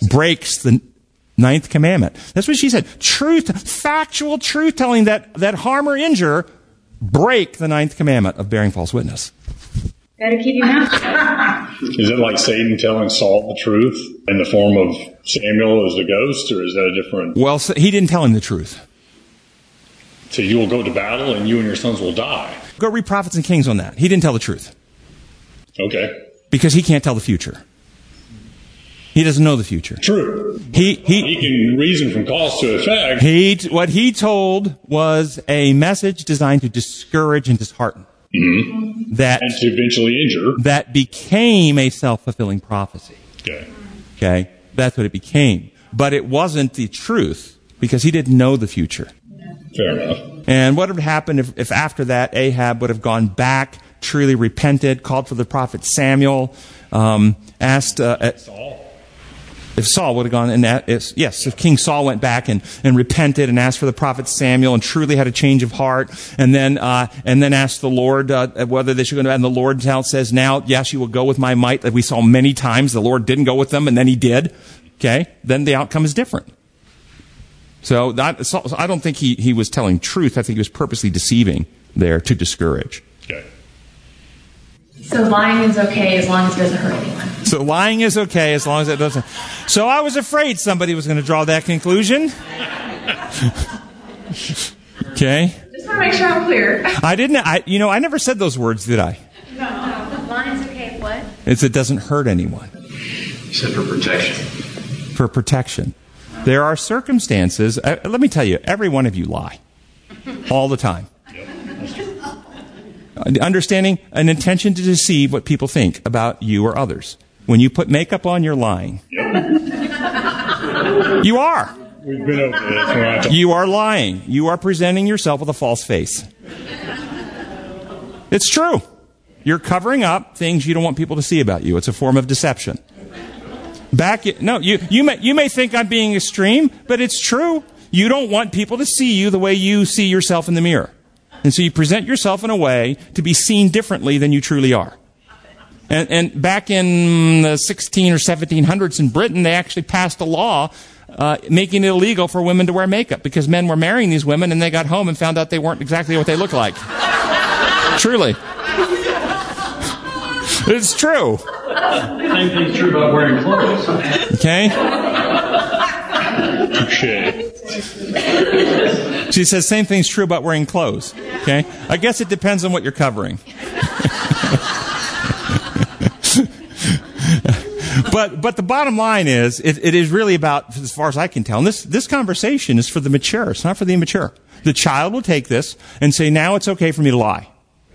[SPEAKER 1] breaks the ninth commandment. That's what she said. Truth, factual truth telling that, that harm or injure break the ninth commandment of bearing false witness.
[SPEAKER 4] Gotta keep your mouth shut.
[SPEAKER 3] Is it like Satan telling Saul the truth in the form of Samuel as a ghost, or is that a different?
[SPEAKER 1] Well, so he didn't tell him the truth.
[SPEAKER 3] So you will go to battle and you and your sons will die.
[SPEAKER 1] Go read Prophets and Kings on that. He didn't tell the truth
[SPEAKER 3] Okay.
[SPEAKER 1] because he can't tell the future. He doesn't know the future.
[SPEAKER 3] True.
[SPEAKER 1] He, he,
[SPEAKER 3] He can reason from cause to effect.
[SPEAKER 1] He, what he told was a message designed to discourage and dishearten. That,
[SPEAKER 3] and to eventually injure.
[SPEAKER 1] that became a self-fulfilling prophecy.
[SPEAKER 3] Okay.
[SPEAKER 1] Okay? That's what it became. But it wasn't the truth because he didn't know the future.
[SPEAKER 3] Fair enough.
[SPEAKER 1] And what would have happened if, if after that Ahab would have gone back, truly repented, called for the prophet Samuel, um, asked, uh,
[SPEAKER 3] Saul.
[SPEAKER 1] If Saul would have gone and if, yes, if King Saul went back and, and repented and asked for the prophet Samuel and truly had a change of heart, and then uh, and then asked the Lord uh, whether they should go, and the Lord now says, "Now, yes, you will go with my might." That we saw many times. The Lord didn't go with them, and then He did. Okay, then the outcome is different. So, that, I don't think he, he was telling truth. I think he was purposely deceiving there to discourage.
[SPEAKER 3] Okay.
[SPEAKER 2] So lying is okay as long as it doesn't hurt anyone.
[SPEAKER 1] So lying is okay as long as it doesn't. So I was afraid somebody was going to draw that conclusion. okay.
[SPEAKER 4] Just want to make sure I'm clear.
[SPEAKER 1] I didn't. I you know I never said those words, did I?
[SPEAKER 4] No. Lying's okay. What?
[SPEAKER 1] It's it doesn't hurt anyone
[SPEAKER 6] You said for protection.
[SPEAKER 1] for protection. There are circumstances. Uh, let me tell you, every one of you lie all the time. Understanding an intention to deceive what people think about you or others. When you put makeup on, you're lying. You are.
[SPEAKER 3] We've been over this.
[SPEAKER 1] You are lying. You are presenting yourself with a false face. It's true. You're covering up things you don't want people to see about you. It's a form of deception. Back, no, you, you may, you may think I'm being extreme, but it's true. You don't want people to see you the way you see yourself in the mirror. And so you present yourself in a way to be seen differently than you truly are. And, and back in the 16 or 1700s in Britain, they actually passed a law uh, making it illegal for women to wear makeup because men were marrying these women and they got home and found out they weren't exactly what they looked like. Truly. It's true.
[SPEAKER 10] Same thing's true about wearing clothes.
[SPEAKER 1] Okay?
[SPEAKER 3] touche.
[SPEAKER 1] She says same thing's true about wearing clothes. Okay? I guess it depends on what you're covering. but but the bottom line is it, it is really about as far as I can tell, and this this conversation is for the mature, it's not for the immature. The child will take this and say, now it's okay for me to lie.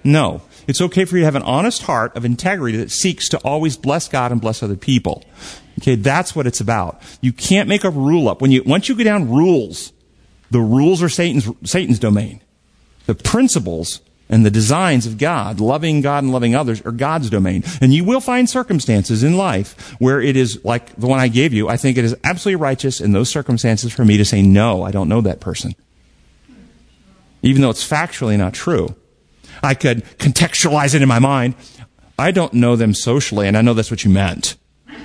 [SPEAKER 1] No. It's okay for you to have an honest heart of integrity that seeks to always bless God and bless other people. Okay, that's what it's about. You can't make a rule up. When you once you go down rules, the rules are Satan's Satan's domain. The principles and the designs of God, loving God and loving others, are God's domain. And you will find circumstances in life where it is like the one I gave you. I think it is absolutely righteous in those circumstances for me to say, no, I don't know that person. Even though it's factually not true. I could contextualize it in my mind. I don't know them socially, and I know that's what you meant.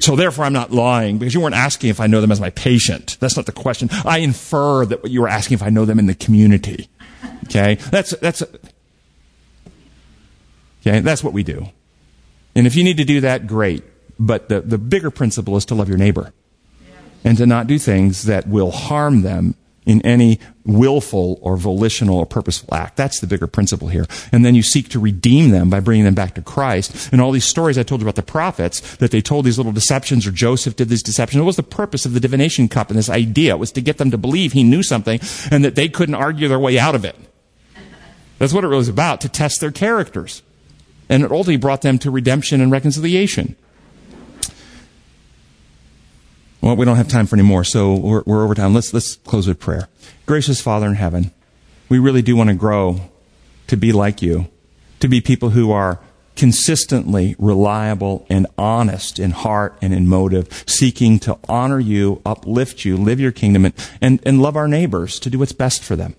[SPEAKER 1] So therefore, I'm not lying because you weren't asking if I know them as my patient. That's not the question. I infer that what you were asking if I know them in the community. Okay, that's that's okay. That's what we do. And if you need to do that, great. But the the bigger principle is to love your neighbor and to not do things that will harm them in any willful or volitional or purposeful act. That's the bigger principle here. And then you seek to redeem them by bringing them back to Christ. And all these stories I told you about the prophets, that they told these little deceptions, or Joseph did these deceptions, what was the purpose of the divination cup and this idea? It was to get them to believe he knew something and that they couldn't argue their way out of it. That's what it was about, to test their characters. And it ultimately brought them to redemption and reconciliation. Well, we don't have time for any more, so we're, we're over time. Let's, let's close with prayer. Gracious Father in heaven, we really do want to grow to be like you, to be people who are consistently reliable and honest in heart and in motive, seeking to honor you, uplift you, live your kingdom, and, and, and love our neighbors to do what's best for them.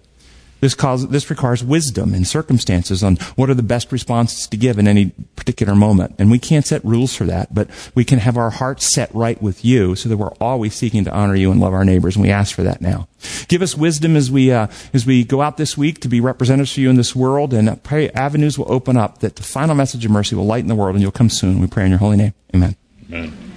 [SPEAKER 1] This, this requires wisdom in circumstances on what are the best responses to give in any particular moment. And we can't set rules for that, but we can have our hearts set right with you so that we're always seeking to honor you and love our neighbors. And we ask for that now. Give us wisdom as we, uh, as we go out this week to be representatives for you in this world. And pray avenues will open up that the final message of mercy will lighten the world and you'll come soon. We pray in your holy name. Amen.
[SPEAKER 3] Amen.